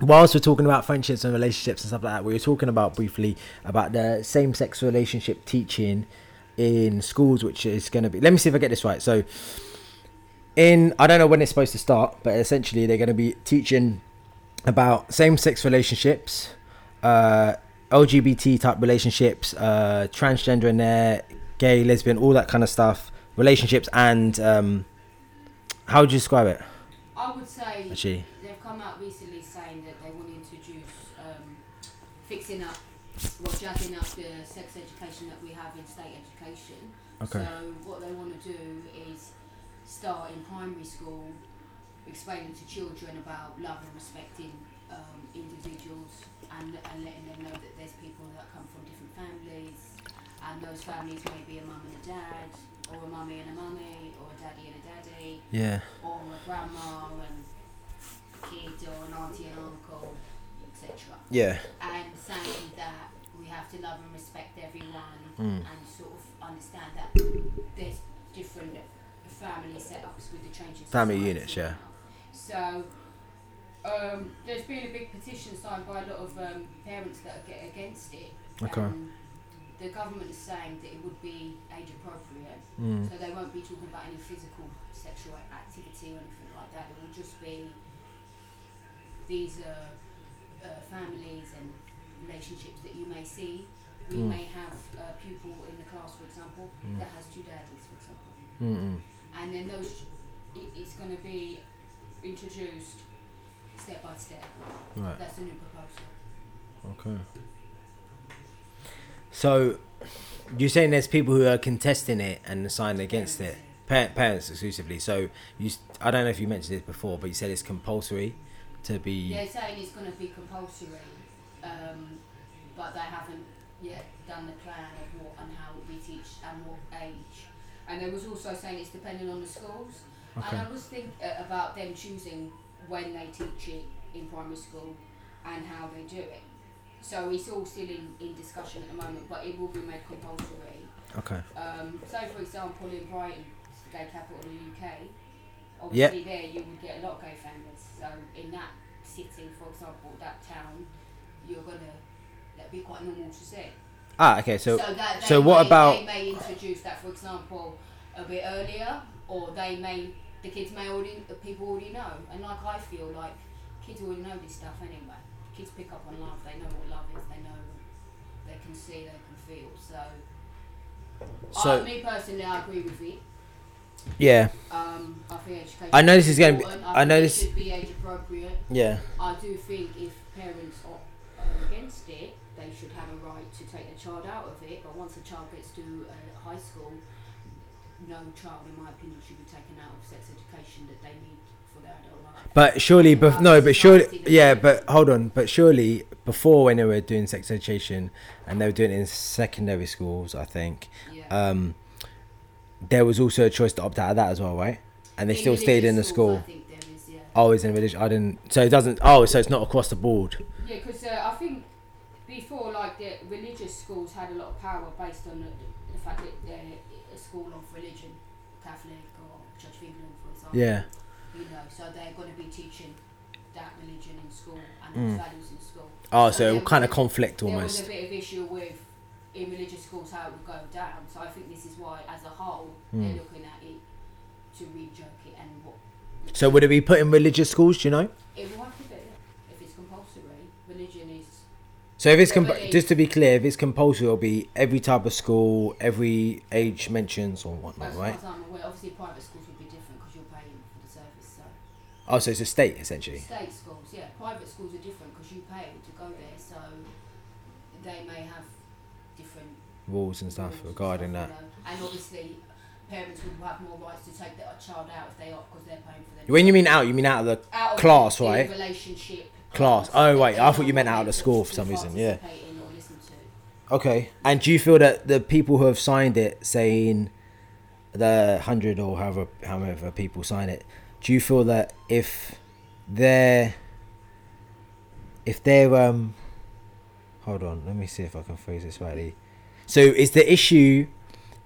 whilst we're talking about friendships and relationships and stuff like that, we were talking about briefly about the same sex relationship teaching in schools, which is gonna be let me see if I get this right. So in I don't know when it's supposed to start, but essentially they're gonna be teaching about same sex relationships, uh LGBT type relationships, uh transgender in there, gay, lesbian, all that kind of stuff, relationships and um how would you describe it? I would say Actually. they've come out recently saying that they want to introduce um, fixing up, well, jazzing up the Okay. So what they want to do is start in primary school, explaining to children about love and respecting um, individuals and, and letting them know that there's people that come from different families and those families may be a mum and a dad or a mummy and a mummy or a daddy and a daddy Yeah. or a grandma and kid or an auntie and uncle, etc. Yeah. And saying that we have to love and respect everyone Mm. and sort of understand that there's different family setups with the changing Family units, yeah. now. So um, there's been a big petition signed by a lot of um, parents that are get against it. Okay. The government is saying that it would be age appropriate, Mm. so they won't be talking about any physical sexual activity or anything like that. It will just be these uh, uh, families and relationships that you may see. We Mm. may have a pupil in the class, for example, Mm. that has two daddies, for example, Mm-mm. and then those it, it's going to be introduced step by step. Right. That's a new proposal. Okay. So, you're saying there's people who are contesting it and signing against it, pa- parents exclusively. So you, I don't know if you mentioned this before, but you said it's compulsory to be. They're saying it's going to be compulsory, um, but they haven't yet done the plan of what and how we teach and what age. And there was also saying it's depending on the schools. Okay. And I was thinking uh, about them choosing when they teach it in primary school and how they do it. So it's all still in, in discussion at the moment, but it will be made compulsory. Okay. Um, so, for example, in Brighton, the gay capital of the UK, Yep. obviously there you would get a lot of gay families. So, in that city, for example, that town, you're gonna that'd be quite normal to see. Ah, okay. So, that so what may, about- They may introduce that, for example, a bit earlier, or they may the kids may already the people already know. And like I feel like kids already know this stuff anyway. Kids pick up on love. They know what love is. They know they can see. They can feel. So. So- I, me personally, I agree with it. yeah, Um, I think education. I know this is gonna be- important. I know this- should be age appropriate. yeah. I do think if parents are are against it, they should have a right to take their child out of it. But once a child gets to uh, high school, no child, in my opinion, should be taken out of sex education that they need for their adult life. But surely, bef- no, but surely, yeah, but hold on, but surely before when they were doing sex education and they were doing it in secondary schools, I think, Yeah. um, there was also a choice to opt out of that as well, right? And they In still stayed in the schools, school. I think there is, yeah. Oh, it's in religion. I didn't. So it doesn't. Oh, so it's not across the board. Yeah, because uh, I think before, like the religious schools had a lot of power based on the, the fact that they're a school of religion, Catholic or Church of England, for example. Yeah. You know, so they're going to be teaching that religion in school and Mm. values in school. Oh, So so kind of conflict There was almost. a bit of issue with in religious schools how it would go down. So I think this is why, as a whole, Mm. they're looking at it to rejoke it and what So would it be put in religious schools? Do you know? it will have to be if it's compulsory. Religion is So if it's comp- just to be clear, if it's compulsory, it'll be every type of school, every age mentions or whatnot, as right? as I'm aware. Obviously, private schools will be different because you're paying for the service. So. Oh, so it's a state essentially. State schools, yeah. Private schools are different because you pay to go there, so they may have different Rules and stuff rules and regarding stuff, that. you know. And obviously, parents would have more rights to take their child out if they opt because they're paying for their When you mean out, you mean out of the out of class, the right? Relationship Class. Oh, wait, I thought you meant out of school for some reason, yeah. participate in or listen to. Okay. And do you feel that the people who have signed it, saying the hundred or however however people sign it, do you feel that if they're if they're um hold on, let me see if I can phrase this rightly. So is the issue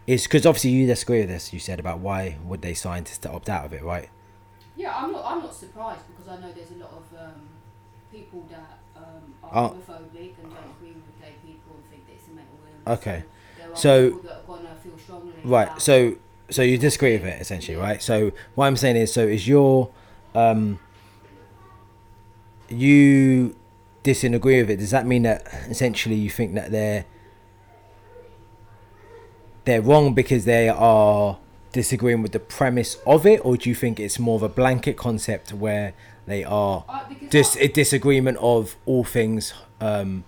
is because obviously you disagree with this, you said about why would they sign to, to opt out of it, right? Yeah, I'm not. I'm not surprised because I know there's a lot of um, people that um, are Oh. homophobic and don't agree with gay people and think that it's a mental illness. Okay. So there are So- people that are gonna feel strongly. Right. So so you disagree with it essentially, right? So what I'm saying is, so is your um you disagree with it? Does that mean that essentially you think that they're they're wrong because they are disagreeing with the premise of it, or do you think it's more of a blanket concept where they are just I- a disagreement of all things? Um,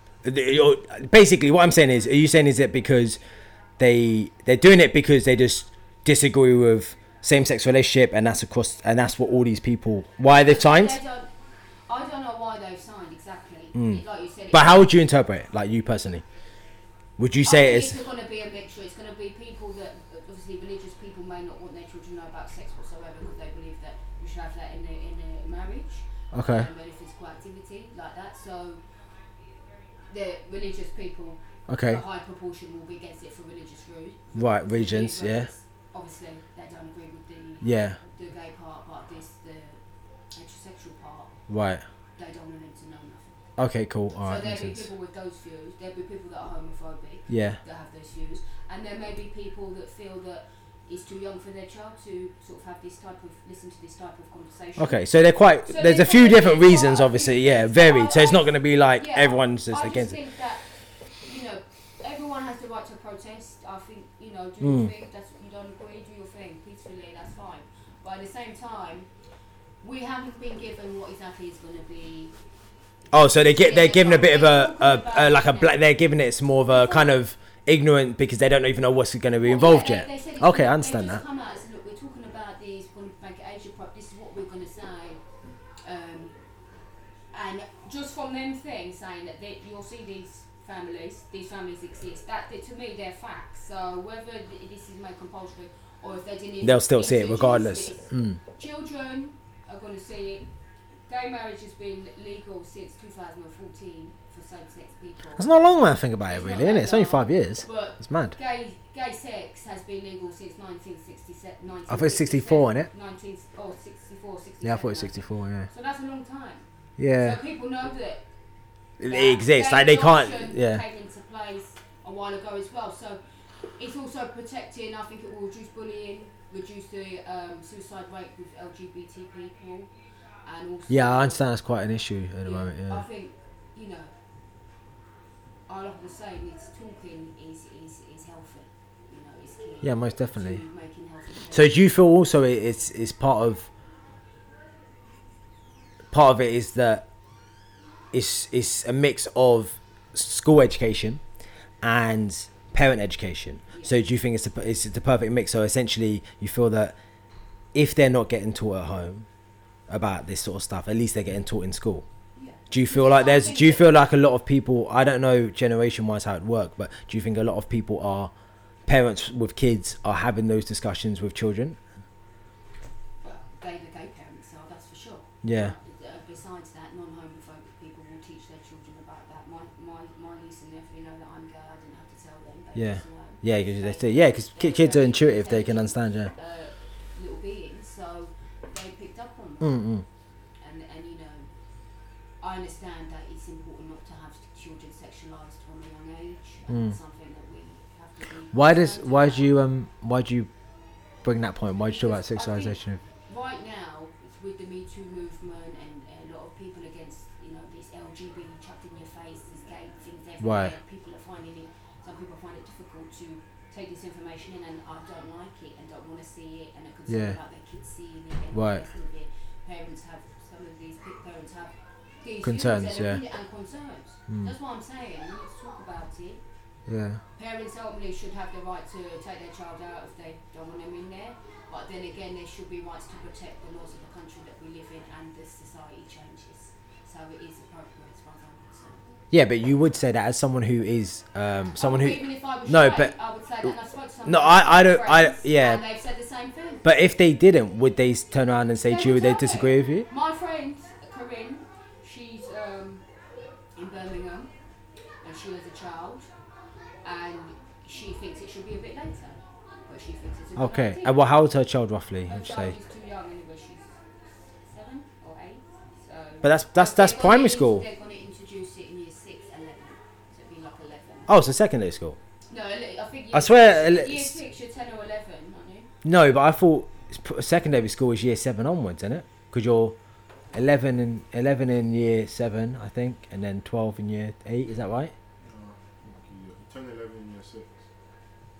basically, what I'm saying is, are you saying is it because they they're doing it because they just disagree with same-sex relationship, and that's across, and that's what all these people why they've signed? They don't, I don't know why they've signed exactly. Mm. Like said. But how would you interpret it, like you personally? Would you say it's it's going to be a mixture. It's going to be people that obviously religious people may not want their children to know about sex whatsoever because they believe that you should have that in a, in a marriage. Okay? Um, any physical activity like that. So the religious people, Okay, a high proportion will be against it for religious reasons. right, regions, yeah, Obviously, they don't agree with the yeah, the gay part, but this the heterosexual part, right. they don't want them to know nothing. Okay, cool. All so right, there'll be sense. people with those views. There'll be people that are homophobic Yeah. that have those views, and there may be people that feel that it's too young for their child to sort of have this type of listen to this type of conversation. Okay, so they're quite. So there's a few different reasons, obviously. Yeah, varied. So it's not going to be like Yeah, everyone's just I just against it. think that you know everyone has the right to protest. I think you know do Mm. your thing. That's you don't agree, do your thing peacefully. That's fine. But at the same time, we haven't been given what exactly is going to be. Oh, so they get they're giving a bit of a, a, a like a black. They're giving it some more of a kind of ignorant because they don't even know what's going to be involved Well, yet. they- they Okay, I understand that. just Come out and said, look, we're talking about these. We're going to make it age appropriate. This is what we're going to say. Um, and just from them things saying that they, you'll see these families, these families exist. That they, to me, they're facts. So whether this is made compulsory or if they didn't, They'll still see it regardless. Mm. Children are going to see it. Gay marriage has been legal since 2014 for same-sex people. It's not a long when I think about it, It's really, isn't it? It's only five years. But It's mad. Gay, gay sex has been legal since 1967. I thought it's 64, innit? 19, oh, 64, 67. Yeah, I thought it was 64. Yeah. So that's a long time. Yeah. So people know that. It that exists. Like they can't. Yeah. Came into place a while ago as well. So it's also protecting. I think it will reduce bullying, reduce the um, suicide rate with LGBT people, and also. Yeah, I understand that's quite an issue at the Yeah, moment. I Yeah. think you know. All I was saying is talking is is is healthy. You know, key. Yeah, most definitely. To making healthy So do you feel also it's it's part of part of it is that it's it's a mix of school education and parent education. So do you think it's the it's the perfect mix? So essentially, you feel that if they're not getting taught at home about this sort of stuff, at least they're getting taught in school. Do you feel like there's? Do you feel like a lot of people? I don't know generation wise how it work, but do you think a lot of people are parents with kids are having those discussions with children? Well, they the gay parents are, that's for sure. Yeah. Uh, besides that, non-homophobic people will teach their children about that. My my my niece and nephew know that I'm gay. I didn't have to tell them. They Yeah. Yeah, because they say, yeah, because kids are intuitive; they can understand. Yeah. Uh, little beings, so they picked up on that. Mm-mm. And and you know, I understand that it's important not to have children sexualized from a young age. Mm. something that we have to be. Why does why about. do you um why do you bring that point? Why do you talk about sexualization? right now it's with the Me Too movement and a lot of people against you know this LGBT chucked in your face, this gay things everywhere. Right. People are finding it. Some people find it difficult to take this information in, and I don't like it and don't want to see it, and are concerned Yeah. about their kids seeing it and Right. messing with it. Parents have some of these big parents have these Concerns, yeah. and concerns. Mm. That's what I'm saying. To talk about it. Yeah. Parents ultimately should have the right to take their child out if they don't want them in there. But then again, there should be rights to protect the laws of the country that we live in and the society changes. So it is appropriate as far as I'm concerned. Yeah, but you would say that as someone who is um someone Oh, who. even if I was no, straight, but- I would say that. I spoke to No, I- I don't- I- yeah. And they've said the same thing. But if they didn't, would they turn around and say to you would they disagree with you? My friend Okay. And well, how old's her child roughly? Would you say? too young seven or eight. So But that's that's that's primary school. They're going to introduce it in year six, eleven. So it'd be like eleven. Oh, it's secondary school. No, I think. I year swear, six- ele- Year six, you're ten or eleven, aren't you? No, but I thought secondary school is year seven onwards, isn't it? Because you're eleven and eleven in year seven, I think, and then twelve in year eight. Is that right?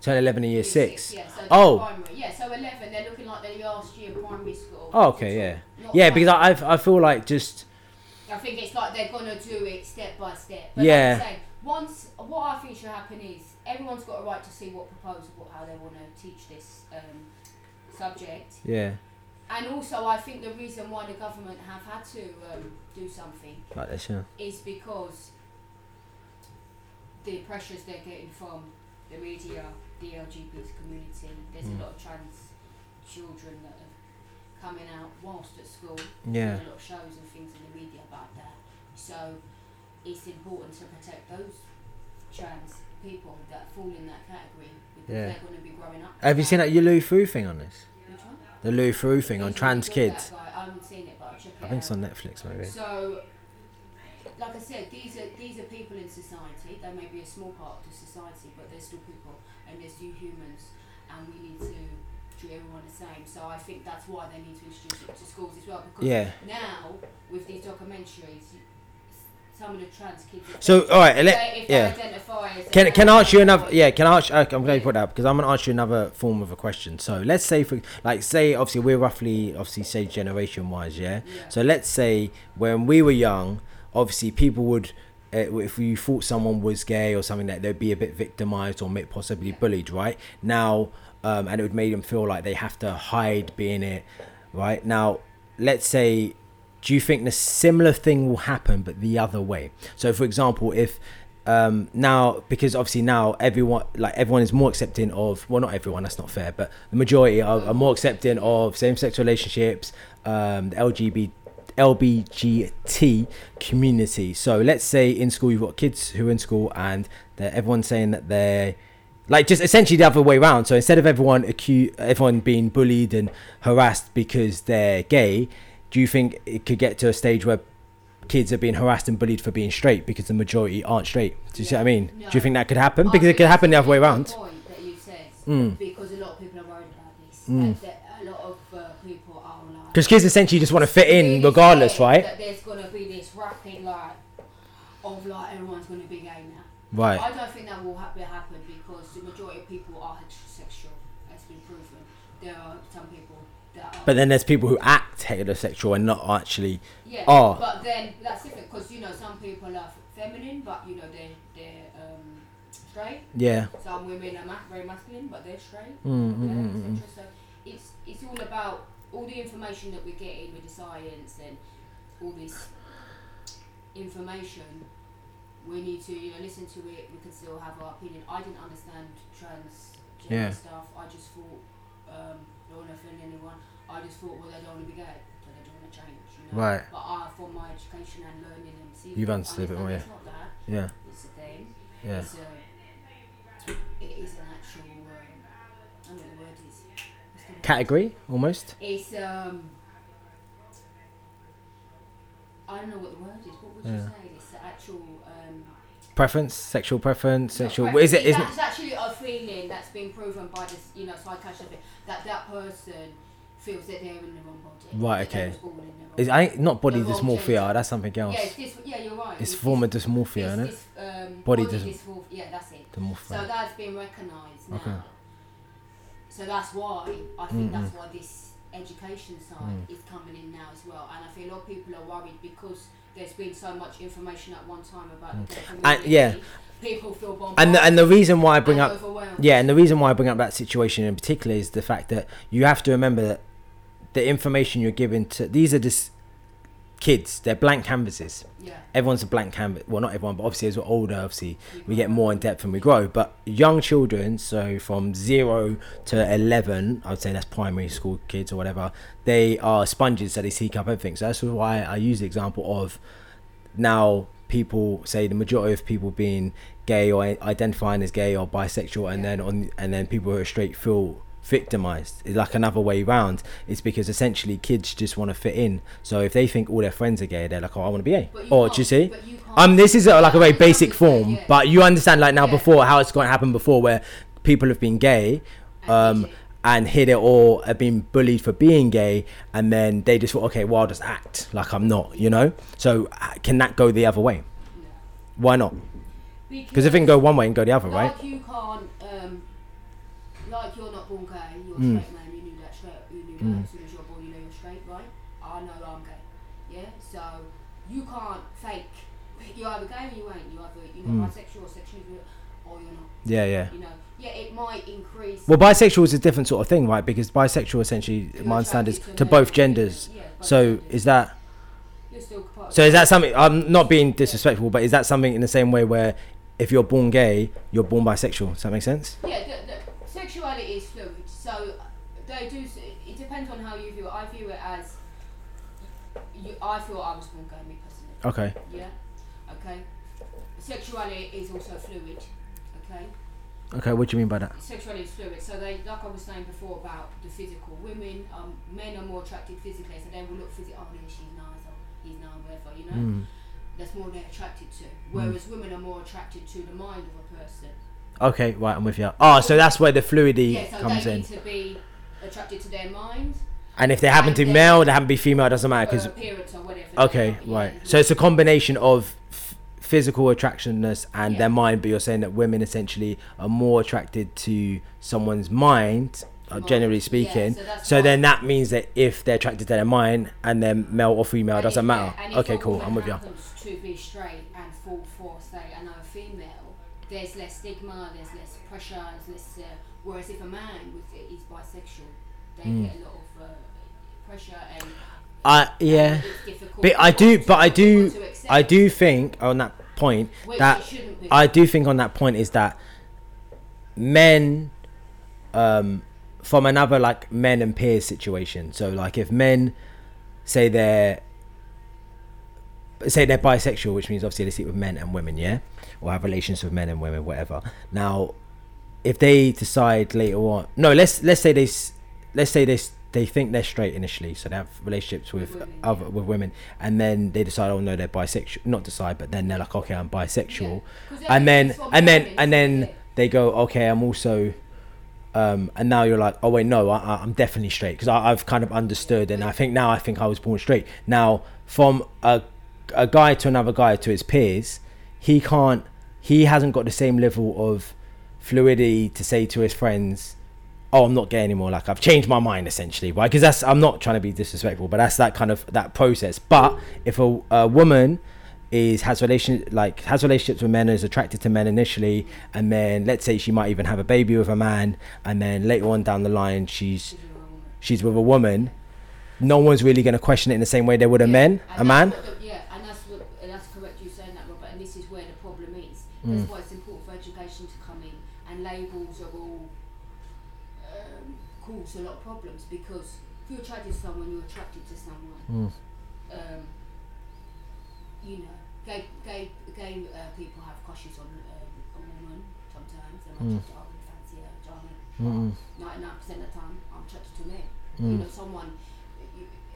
Turn eleven in year six. Yeah, so Oh. primary. Yeah, so eleven. They're looking like their last year primary school. Oh, okay, yeah, Not yeah. Because I I've- I feel like just I think it's like they're gonna do it step by step. But Yeah. Like I say, once what I think should happen is everyone's got a right to see what proposal, what how they want to teach this um, subject. yeah, And also, I think the reason why the government have had to um, do something like this. Yeah. is because the pressures they're getting from the media, the LGBT community. There's Mm. a lot of trans children that are coming out whilst at school. Yeah. There's a lot of shows and things in the media about that. So it's important to protect those trans people that fall in that category because Yeah. they're going to be growing up. Have you seen that Louis Theroux thing on this? The Louis Theroux thing on trans kids. I haven't seen it, but check it I think it's on Netflix maybe. So like I said, these are these are people in society. They may be a small part of the society, but they're still people, and they're still humans, and we need to treat everyone the same. So I think that's why they need to introduce it to schools as well. Because Yeah. now with these documentaries, some of the trans kids. So all right, if let yeah. they identify as Can can I ask you another? Yeah, can I ask? Okay, I'm glad you put that up because I'm gonna ask you another form of a question. So let's say for like say obviously we're roughly obviously say generation wise, yeah. Yeah. So let's say when we were young, obviously people would. Uh, if you thought someone was gay or something that they'd be a bit victimized or possibly bullied right? Now um, and it would make them feel like they have to hide being it right? Now let's say do you think the similar thing will happen but the other way? So for example if um, now because obviously now everyone like everyone is more accepting of well not everyone that's not fair but the majority are, are more accepting of same-sex relationships um, the lgbt LBGT community. So let's say in school you've got kids who are in school and everyone's saying that they're like just essentially the other way around. So instead of everyone accused, everyone being bullied and harassed because they're gay, do you think it could get to a stage where kids are being harassed and bullied for being straight because the majority aren't straight? Do you see what I mean? No. Do you think that could happen? I Because it could happen the other way around. Point that you said, Mm. because a lot of people are worried about this. Mm. Because kids essentially just want to fit in regardless, right? That there's gonna be this rapid like of like everyone's gonna be gay now. Right. I don't think that will happen happen because the majority of people are heterosexual. It's been proven. There are some people that are. But then there's people who act heterosexual and not actually. yeah. are. But then that's different because you know some people are feminine, but you know they're they're um, straight. Yeah. Some women are ma- very masculine, but they're straight. Mm, mm, mm, mm. So it's it's all about all the information that we're getting with the science and all this information. We need to you know listen to it. We can still have our opinion. I didn't understand transgender Yeah. stuff. I just thought um, don't want to offend anyone. I just thought well they don't want to be gay, so they don't want to change. You know? Right. But I, from my education and learning and seeing, You've understood a bit more, It's not that. Yeah. It's a thing. Yeah. It's a, it is an actual. Um, I don't know what the word is. What's the word? Category almost. It's um. I don't know what the word is. What would you Yeah. say? It's the actual. Um, Preference, sexual preference, sexual. preference. Is it? Isn't That's actually a feeling that's been proven by this, you know, psychiatrist that that person feels that they're in the wrong body. Right, okay. was born in the wrong Is I not body dysmorphia. That's something else. Yeah, it's yeah, you're right. It's this- form of dysmorphia, isn't it? um, Body body, dys- dysmorphia. Yeah, that's it. Dysmorphia. So that's been recognised now. Okay. So that's why I think Mm, that's mm. why this education side Mm. is coming in now as well. And I feel a lot of people are worried because there's been so much information at one time about the gay And- yeah. People feel bombarded. and the, and the reason why I bring up yeah, and the reason why I bring up that situation in particular is the fact that you have to remember that the information you're giving to these are just kids. They're blank canvases. Yeah. Everyone's a blank canvas. Well, not everyone, but obviously as we're older, obviously we get more in depth and we grow. But young children, so from zero to eleven, I would say that's primary school kids or whatever. They are sponges, so they seek up everything. So that's why I use the example of now people say the majority of people being gay or identifying as gay or bisexual, and Yeah. then on and then people who are straight feel victimized. It's like another way round. It's because essentially kids just want to fit in. So if they think all their friends are gay they're like oh i want to be gay. Or do you see? You um this is uh, like a very basic form yeah. but you understand like now Yeah. before how it's going to happen before where people have been gay And um and hit it or have been bullied for being gay and then they just thought okay well i'll just act like i'm not you know? So uh, can that go the other way? No. why not? Because if it can go one way and go the other right? you can't, um, like you're not gay, you're Mm. straight man, you knew that straight, you knew Mm. that as soon as you're born, you know you're straight, right? I know I'm gay, yeah? So you can't fake, you're either gay or you ain't, you're either, you know, Mm. bisexual or sexual, or you're not, yeah yeah you know? Yeah, it might increase. well bisexual is a different sort of thing right because bisexual essentially my understanding is to both genders yeah, both so genders. is that You're still part of So is that something? I'm not being disrespectful, but is that something in the same way where if you're born gay, you're born bisexual? Does that make sense? Yeah, the, the sexuality is fluid. So they do. It depends on how you view it. I view it as. You, I feel I was born gay, me personally. Okay. Yeah. Okay. Sexuality is also fluid. Okay. Okay. What do you mean by that? Sexuality is fluid. So they, like I was saying before about the physical. Women, um, men are more attracted physically, so they will look physically. Oh, she's nice, or he's nice, whatever. You know. Mm. That's more they're attracted to. Whereas women are more attracted to the mind of a person. Okay, right, I'm with you. Oh, so that's where the fluidity Yeah, so comes they in. need to be attracted to their mind, And if they happen to be male, they happen to be female, it doesn't matter appearance or whatever. Okay, right. yeah. So it's a combination of f- physical attractionness and Yeah. their mind, but you're saying that women essentially are more attracted to someone's mind, uh, Mind, generally speaking. so so then that means that if they're attracted to their mind and they're male or female, it And doesn't if- matter. Okay, cool. I'm with you. to be straight and say, female, there's less stigma, there's less pressure, there's less. Uh, whereas if a man was, is bisexual, they Hmm. get a lot of uh, pressure and. I yeah. and it's difficult But I do, but I do, difficult to accept, I do think on that point which that. I do think on that point is that men, um, from another like men and peers situation. So like if men say they're say they're bisexual, which means obviously they sleep with men and women, yeah, or have relations with men and women, whatever. Now, if they decide later on, no, let's let's say they let's say they they think they're straight initially, so they have relationships with women, other yeah. with women, and then they decide, oh no, they're bisexual. Not decide, but then they're like, okay, I'm bisexual, Yeah. and then and then and then they go, okay, I'm also. Um, and now you're like, oh wait, no, I, I- I'm definitely straight because I've kind of understood, and I think now I think I was born straight. Now, from a a guy to another guy to his peers, he can't, he hasn't got the same level of fluidity to say to his friends, oh, I'm not gay anymore. Like I've changed my mind essentially, right? Because that's I'm not trying to be disrespectful, but that's that kind of that process. But if a, a woman is has relation like has relationships with men is attracted to men initially and then let's say she might even have a baby with a man and then later on down the line she's She's a woman. she's with a woman no one's really going to question it in the same way they would a Yeah, men a man what the- yeah, and that's what, and that's correct. You saying that, Robert. And this is where the problem Mm. That's why it's important for education to come in, and labels are all um, cause a lot of problems because if you're attracted to someone, you're attracted to someone. Mm. Um, you know, gay gay gay uh, people have crushes on um, a woman sometimes. They might Mm. just we fancy her, Johnny. Mm-mm. Ninety nine percent of the time, I'm attracted to men you Mm. know someone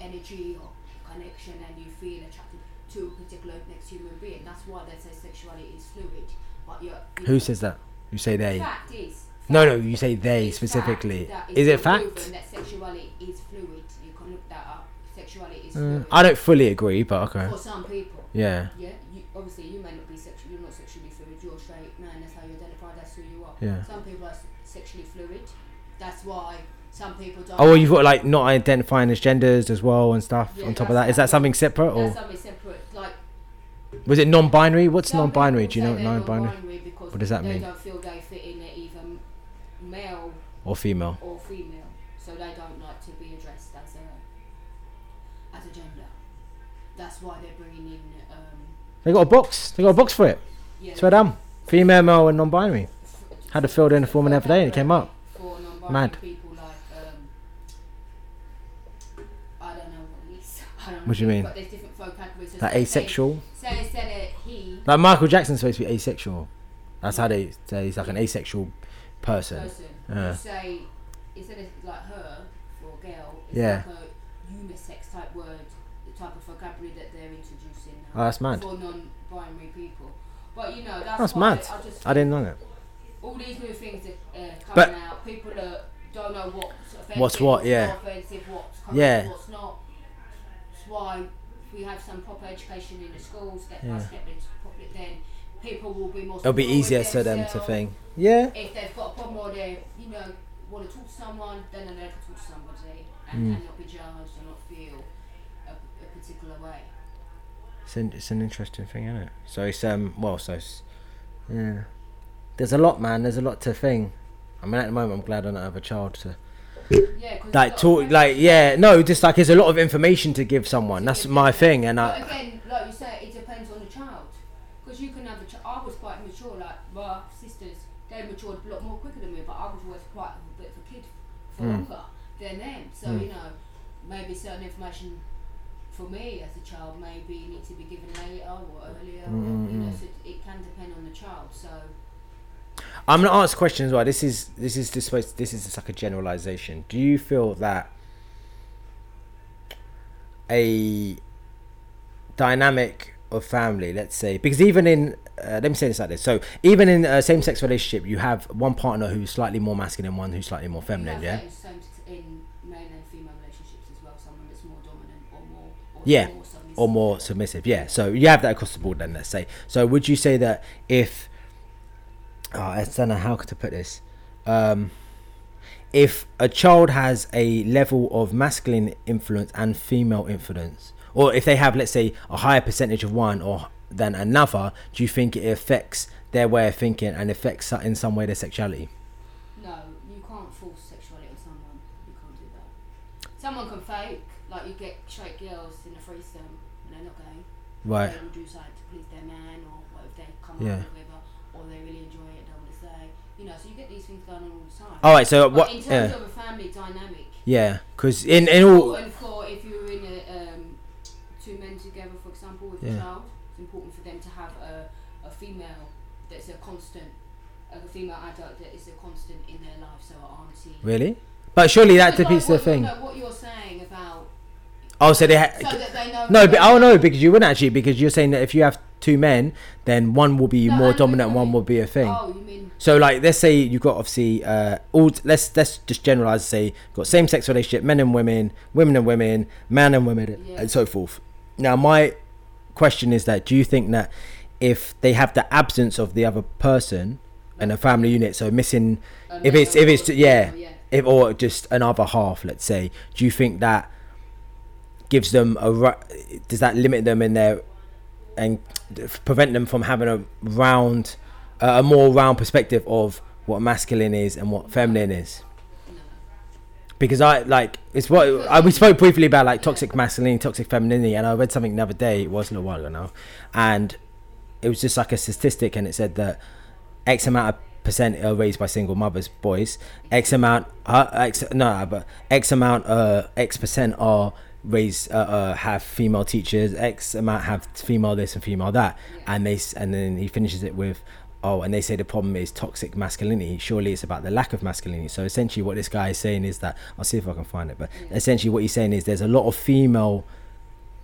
energy or connection and you feel attracted to a particular next human being. That's why they say sexuality is fluid. But you're, you who know, says that? You say they. fact is no no you say they is specifically. Is, is it fact? that sexuality is fluid. You can look that up. Sexuality is uh, i don't fully agree but okay. For some people. Yeah. Yeah you, obviously you may not be sexual you're not sexually fluid. You're a straight man that's how you identify that's who you are. Yeah. some people are sexually fluid. That's why some people don't oh well you've got like not identifying as genders as well and stuff Yeah, on top of that. That. something separate or something was it non-binary what's Some non-binary do you know what non-binary What does that they mean? don't feel they fit in either male or female or female, so they don't like to be addressed as a as a gender. That's why they're bringing in. Um, they got a box they got a box for it yeah, swear down female male and non-binary had to fill in the form the other day and it came up For Mad. people like um, I don't know what it is. I don't know What do you mean? But there's different vocabularies. Like asexual Say instead of he like michael jackson's supposed to be asexual that's how they say he's like an asexual person person. Yeah. You say instead of like her for a girl, it's Yeah. like a unisex type word, the type of vocabulary that they're introducing oh now that's mad for non-binary people. But you know, that's, that's mad I just i didn't know that all these new things that uh, coming But- out, people that don't know what's offensive, What's what, what's yeah. not offensive, what's Yeah. what's not. That's why we have some proper education in the schools, step by Yeah. step, it's properly, then people will be more. it'll be easier for them to think yeah if they've got a problem or they, you know, want to talk to someone, then they can talk to somebody and, Mm. and not be judged and not feel a, a particular way. It's an, it's an interesting thing, isn't it? So it's um well, so it's, yeah. There's a lot, man. There's a lot to think. I mean, at the moment, I'm glad I don't have a child to Yeah, like talk. Like, yeah, no, just like there's a lot of information to give someone. That's my thing, and But I. again, like you say, it depends on the child. Because you can have a child. I was quite mature, like my sisters, they matured a lot more quicker than me, but I was always quite a bit of a kid for Mm. longer than them. So, Mm. you know, maybe certain information for me as a child maybe need to be given later or earlier. Mm, or, mm, you know, mm. so it can depend on the child. So, I'm gonna ask questions question as well. This is this is supposed. This is just like a generalization. Do you feel that a dynamic of family, let's say, because even in uh, let me say this like this. So even in a same-sex relationship, you have one partner who's slightly more masculine, one who's slightly more feminine. Yeah. in male and female relationships as well. Someone that's more dominant or more or Yeah, more or more submissive. Yeah. So you have that across the board. Then let's say. So would you say that if oh, I don't know how to put this. Um, if a child has a level of masculine influence and female influence, or if they have, let's say, a higher percentage of one or than another, do you think it affects their way of thinking and affects in some way their sexuality? No, you can't force sexuality on someone. You can't do that. Someone can fake, like you get straight girls in a threesome and they're not gay. Right. They will do something to please their man or what if they come Yeah. up with whatever, or they really enjoy it, don't want to say. You know, so you get these things going on all the. Right. So But what? in terms Yeah. of a family dynamic, Yeah. Because in in all. and for if you're in a um, two men together, for example, with Yeah. a child, it's important for them to have a, a female that's a constant, a female adult that is a constant in their life, so an auntie. Really? But surely that defeats the what, thing. No, what you're saying about Oh, so they ha- so that they know. no, but oh no, because you wouldn't actually because you're saying that if you have two men, then one will be No, more dominant, and one will be a thing. Oh, you mean So like, let's say you've got obviously uh, all. Let's let's just generalize. Say got same sex relationship, men and women, women and women, man and women, Yeah. and so forth. Now my question is that do you think that if they have the absence of the other person in a family unit, so missing if it's if it's yeah, yeah. if or just another half, let's say, do you think that gives them a does that limit them in their and prevent them from having a round a more round perspective of what masculine is and what feminine is because I like it's what I, we spoke briefly about like toxic masculinity, toxic femininity, and I read something the other day. It was a little while ago now, and it was just like a statistic, and it said that X amount of percent are raised by single mothers, boys. X amount, uh, X no, but X amount, uh, X percent are raised, uh, uh, have female teachers. X amount have female this and female that, and they and then he finishes it with. Oh, and they say the problem is toxic masculinity. Surely it's about the lack of masculinity. So essentially, what this guy is saying is that I'll see if I can find it. But Yeah. essentially, what he's saying is there's a lot of female.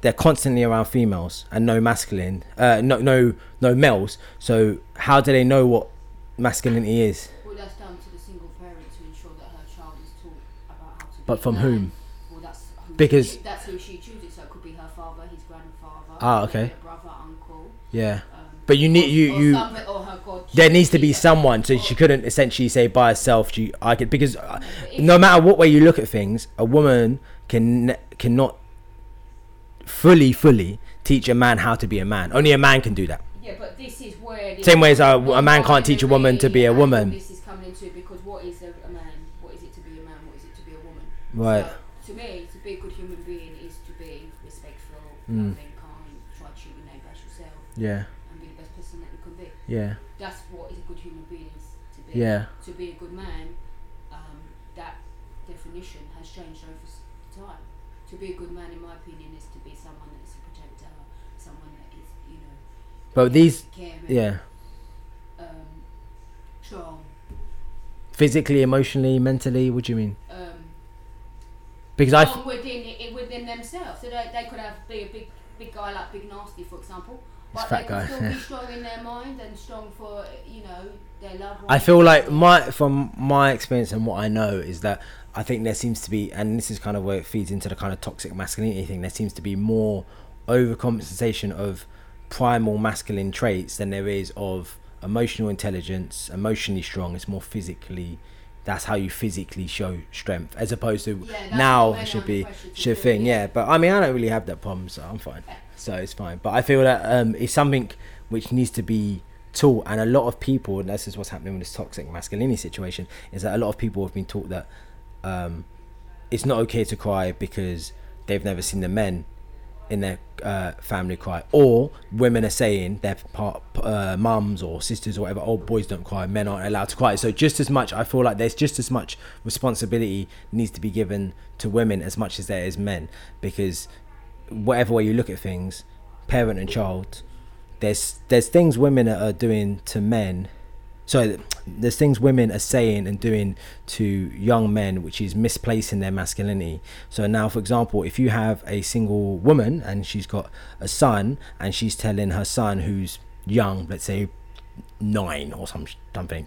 They're constantly around females and no masculine, uh, no no no males. So how do they know what masculinity is? Well, that's down to the single parent to ensure that her child is taught about how to. But from whom? Well, that's who Because- she, that's who she chooses. So it could be her father, his grandfather. Ah, okay. brother, uncle. Yeah, Um, but you need you you. something- or her god. There needs to be someone, so she couldn't essentially say by herself. She, I could because uh, no matter what way you look at things, a woman can cannot fully fully teach a man how to be a man. Only a man can do that. Yeah, but this is where Same way as a- a man can't teach a woman to be a woman. This is coming into because what is a, a man? What is it to be a man? What is it to be a woman? Right. So, to me, to be a good human being is to be respectful, Mm. loving, kind, try to treat your neighbour as yourself, Yeah, and be the best person that you can be. Yeah, That's what is a good human being is to be. yeah. To be a good man, um, that definition has changed over s- time. To be a good man, in my opinion, is to be someone that is a protector, someone that is, you know, But these, caring, yeah, um, strong, physically, emotionally, mentally. What do you mean? um, Because I, within it, within themselves. So they, they could have be a big big guy like Big Nasty, for example, but fat they guy, still be strong in their mind and strong for you know their love. I feel like my from my experience and what I know is that I think there seems to be, and this is kind of where it feeds into the kind of toxic masculinity thing. There seems to be more overcompensation of primal masculine traits than there is of emotional intelligence, emotionally strong. It's more physically. That's how you physically show strength, as opposed to Yeah, now should be should thing. Yeah, but I mean I don't really have that problem, so I'm fine. So it's fine. But I feel that um, it's something which needs to be taught, and a lot of people, and this is what's happening with this toxic masculinity situation, is that a lot of people have been taught that um, it's not okay to cry because they've never seen the men in their uh, family cry, or women are saying their part uh, mums or sisters or whatever, oh boys don't cry, men aren't allowed to cry. So just as much, I feel like there's just as much responsibility needs to be given to women as much as there is men, because whatever way you look at things, parent and child, there's there's things women are doing to men. So there's things women are saying and doing to young men which is misplacing their masculinity so now for example if you have a single woman and she's got a son and she's telling her son who's young let's say nine or some something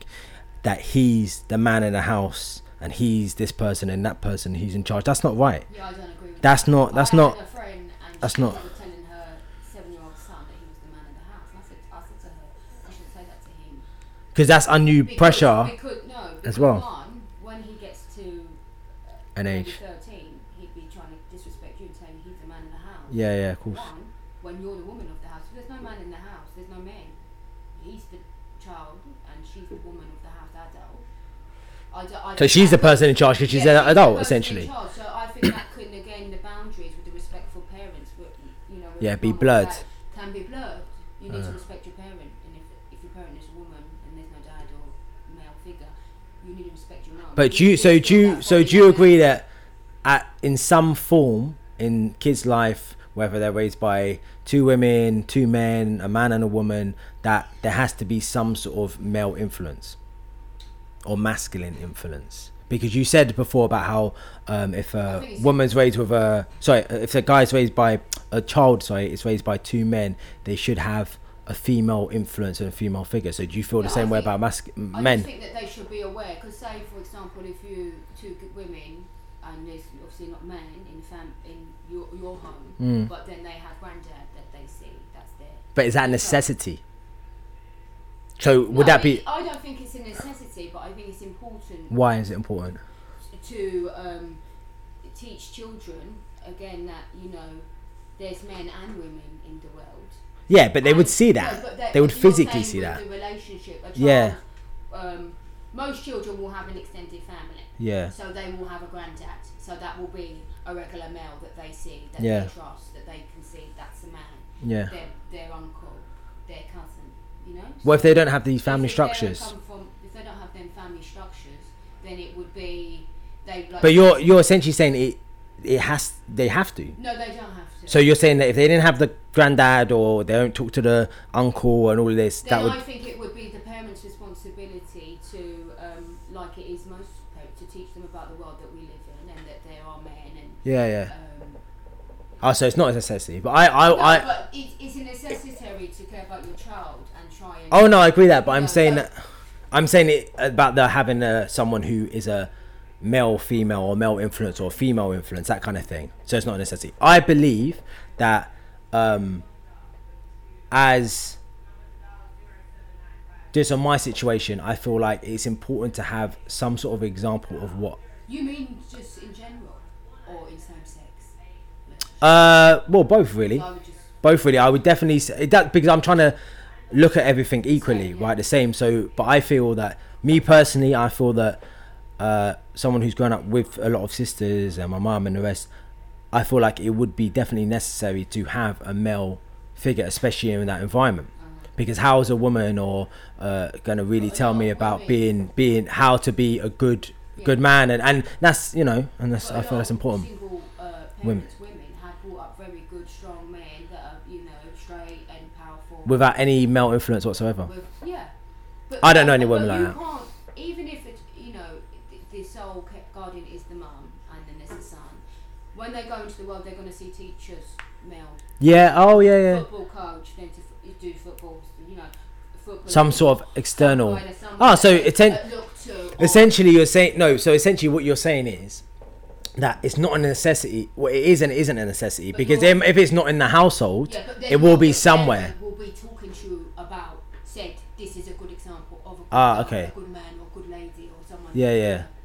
that he's the man in the house and he's this person and that person he's in charge that's not right Yeah, I don't agree with That's that. not- that's I not- that's not- telling her seven-year-old son that he was the man in the house. And I said, I said to her, I should say that to him. because that's undue Because- pressure Because, no, as because well. One, when he gets to uh, An maybe age. 13, he'd be trying to disrespect you and saying he's the man in the house. yeah yeah of course One, when you're the woman of the house, there's no man in the house, there's no man. He's the child and she's the woman of the house, adult. I do, I so she's the person in charge because she's an the adult essentially So I think that could negain the boundaries with the respectful parents. But, you know, with Yeah, be blurred. Can be blurred. You need Uh. to respect your parent, and if, if your parent is a woman and there's no dad or male figure, you need to respect your mum. But You you, so do you, so do you agree that, at in some form in kids' life, whether they're raised by two women, two men, a man and a woman, that there has to be some sort of male influence or masculine influence? Because you said before about how um, if a woman's raised with a sorry, if a guy's raised by a child, sorry, is raised by two men, they should have a female influence and a female figure. So do you feel the same I way about mas- I men? just think that they should be aware. Because say, for example, if you two women and there's obviously not men in fam in your your home, Mm. but then they have granddad that they see. That's their. But is that a necessity? So would No, that be I don't think it's a necessity, but I think it's important why is it important? to um, teach children again that you know there's men and women in the world. Yeah, but they would And- see no, that. but they would physically see that. The relationship. Child, Yeah. Um, most children will have an extended family. Yeah. So they will have a granddad. So that will be a regular male that they see, that Yeah. they trust, that they can see that's a man. Yeah. Their, their uncle, their cousin. You know. What if they don't have these family they structures? from- if they don't have them family structures, then it would be they. Like, But you're you're essentially saying it it has they have to. No, they don't have to. So you're saying that if they didn't have the granddad or they don't talk to the uncle and all of this, that then would I think it would be the parents' responsibility to, um, like it is most parents, to teach them about the world that we live in and that there are men and. yeah yeah. Um, Oh, so it's not a necessity, but I I, no, I but it, it's a necessary to care about your child and try and. oh no I agree that, but I'm saying that I'm saying it about the having uh, someone who is a male, female, or male influence or female influence, that kind of thing. So it's not a necessity. I believe that um, as just on my situation, I feel like it's important to have some sort of example of what. You mean just in general, or in same sex? Uh, well, both really. Just. both really i would definitely say that because i'm trying to look at everything equally right the same so but i feel that me personally i feel that uh, someone who's grown up with a lot of sisters and my mum and the rest i feel like it would be definitely necessary to have a male figure especially in that environment because how is a woman or uh, going to really tell me about being being how to be a good good man and and that's you know and that's I feel that's important Single uh, Women. women. have brought up very good, strong men that are, you know, straight and powerful. without any male influence whatsoever with yeah. But I don't know any women like that. Can't, even if it, you know, th- the sole ca- guardian is the mum and then there's the son. When they go into the world, they're going to see teachers, male, yeah oh yeah yeah football coach, then to do football, you know, football. some sort of external Ah, so that- atten- that look to, or- essentially you're saying no so essentially what you're saying is that it's not a necessity well it is and it isn't a necessity But because then if it's not in the household Yeah, it will be somewhere Will be talking to you about said this is a good example of a good, Ah, okay. a good man or good lady or someone. Yeah, yeah. example,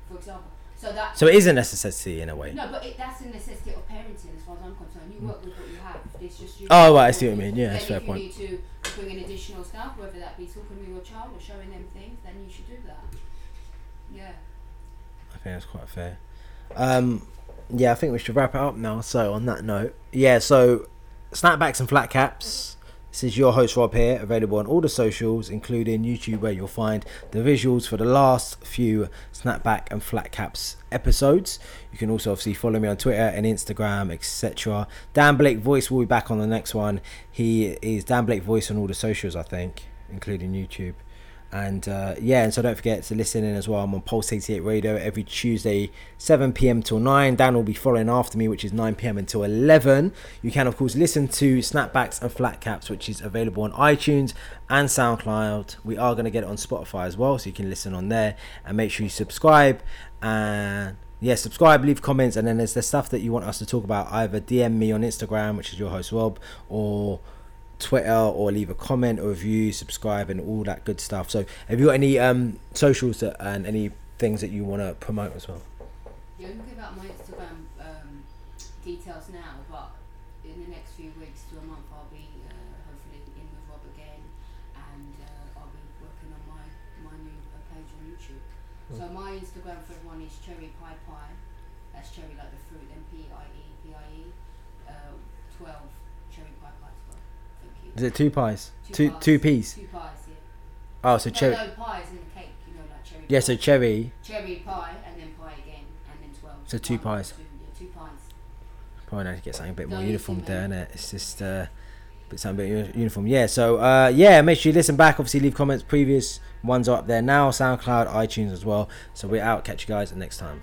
so that so it is a necessity in a way no, but it, that's a necessity of parenting as far as I'm concerned. You work with what you have. It's just you. Oh, right, I see what you mean. Yeah, that's fair if point. you need to bring in additional stuff, whether that be talking to your child or showing them things, then you should do that. Yeah. I think that's quite fair. Um, yeah, I think we should wrap it up now. So on that note, yeah, so snapbacks and flat caps. This is your host Rob here, available on all the socials, including YouTube, where you'll find the visuals for the last few snapback and flat caps episodes. You can also obviously follow me on Twitter and Instagram, etc. Dan Blake Voice will be back on the next one. He is Dan Blake Voice on all the socials, I think, including YouTube. And uh, yeah, and so don't forget to listen in as well. I'm on Pulse 88 Radio every Tuesday, 7 p.m. till 9. Dan will be following after me, which is 9 p.m. until 11. You can, of course, listen to Snapbacks and Flat Caps, which is available on iTunes and SoundCloud. We are going to get it on Spotify as well, so you can listen on there. And make sure you subscribe and yeah, subscribe, leave comments, and then there's the stuff that you want us to talk about. Either DM me on Instagram, which is your host Rob, or Twitter, or leave a comment or review, subscribe, and all that good stuff. So, have you got any um, socials that, and any things that you want to promote as well? Yeah, I'm looking about my Instagram um, details now, but in the next few weeks to a month, I'll be uh, hopefully in with Rob again, and uh, I'll be working on my my new uh, page on YouTube. So my Instagram for everyone is Cherry Pie Pie. That's cherry like the fruit, then P I E P I E. Uh, Twelve Cherry Pie Pie twelve. Thank you. Is it two pies? Two Two pies. two peas. Two pies, yeah. Oh, so no, cherry. no in the cake, you know, like cherry. Yeah, pie. so cherry. cherry pie and then pie again, and then twelve. So two One, pies. Two, yeah, two pies. Probably need to get something a bit more No, uniform there, mate. innit? It's just uh, bit something a bit uniform. Yeah. So uh, yeah, make sure you listen back. Obviously, leave comments. Previous ones are up there now. SoundCloud, iTunes as well. So we're out. Catch you guys next time.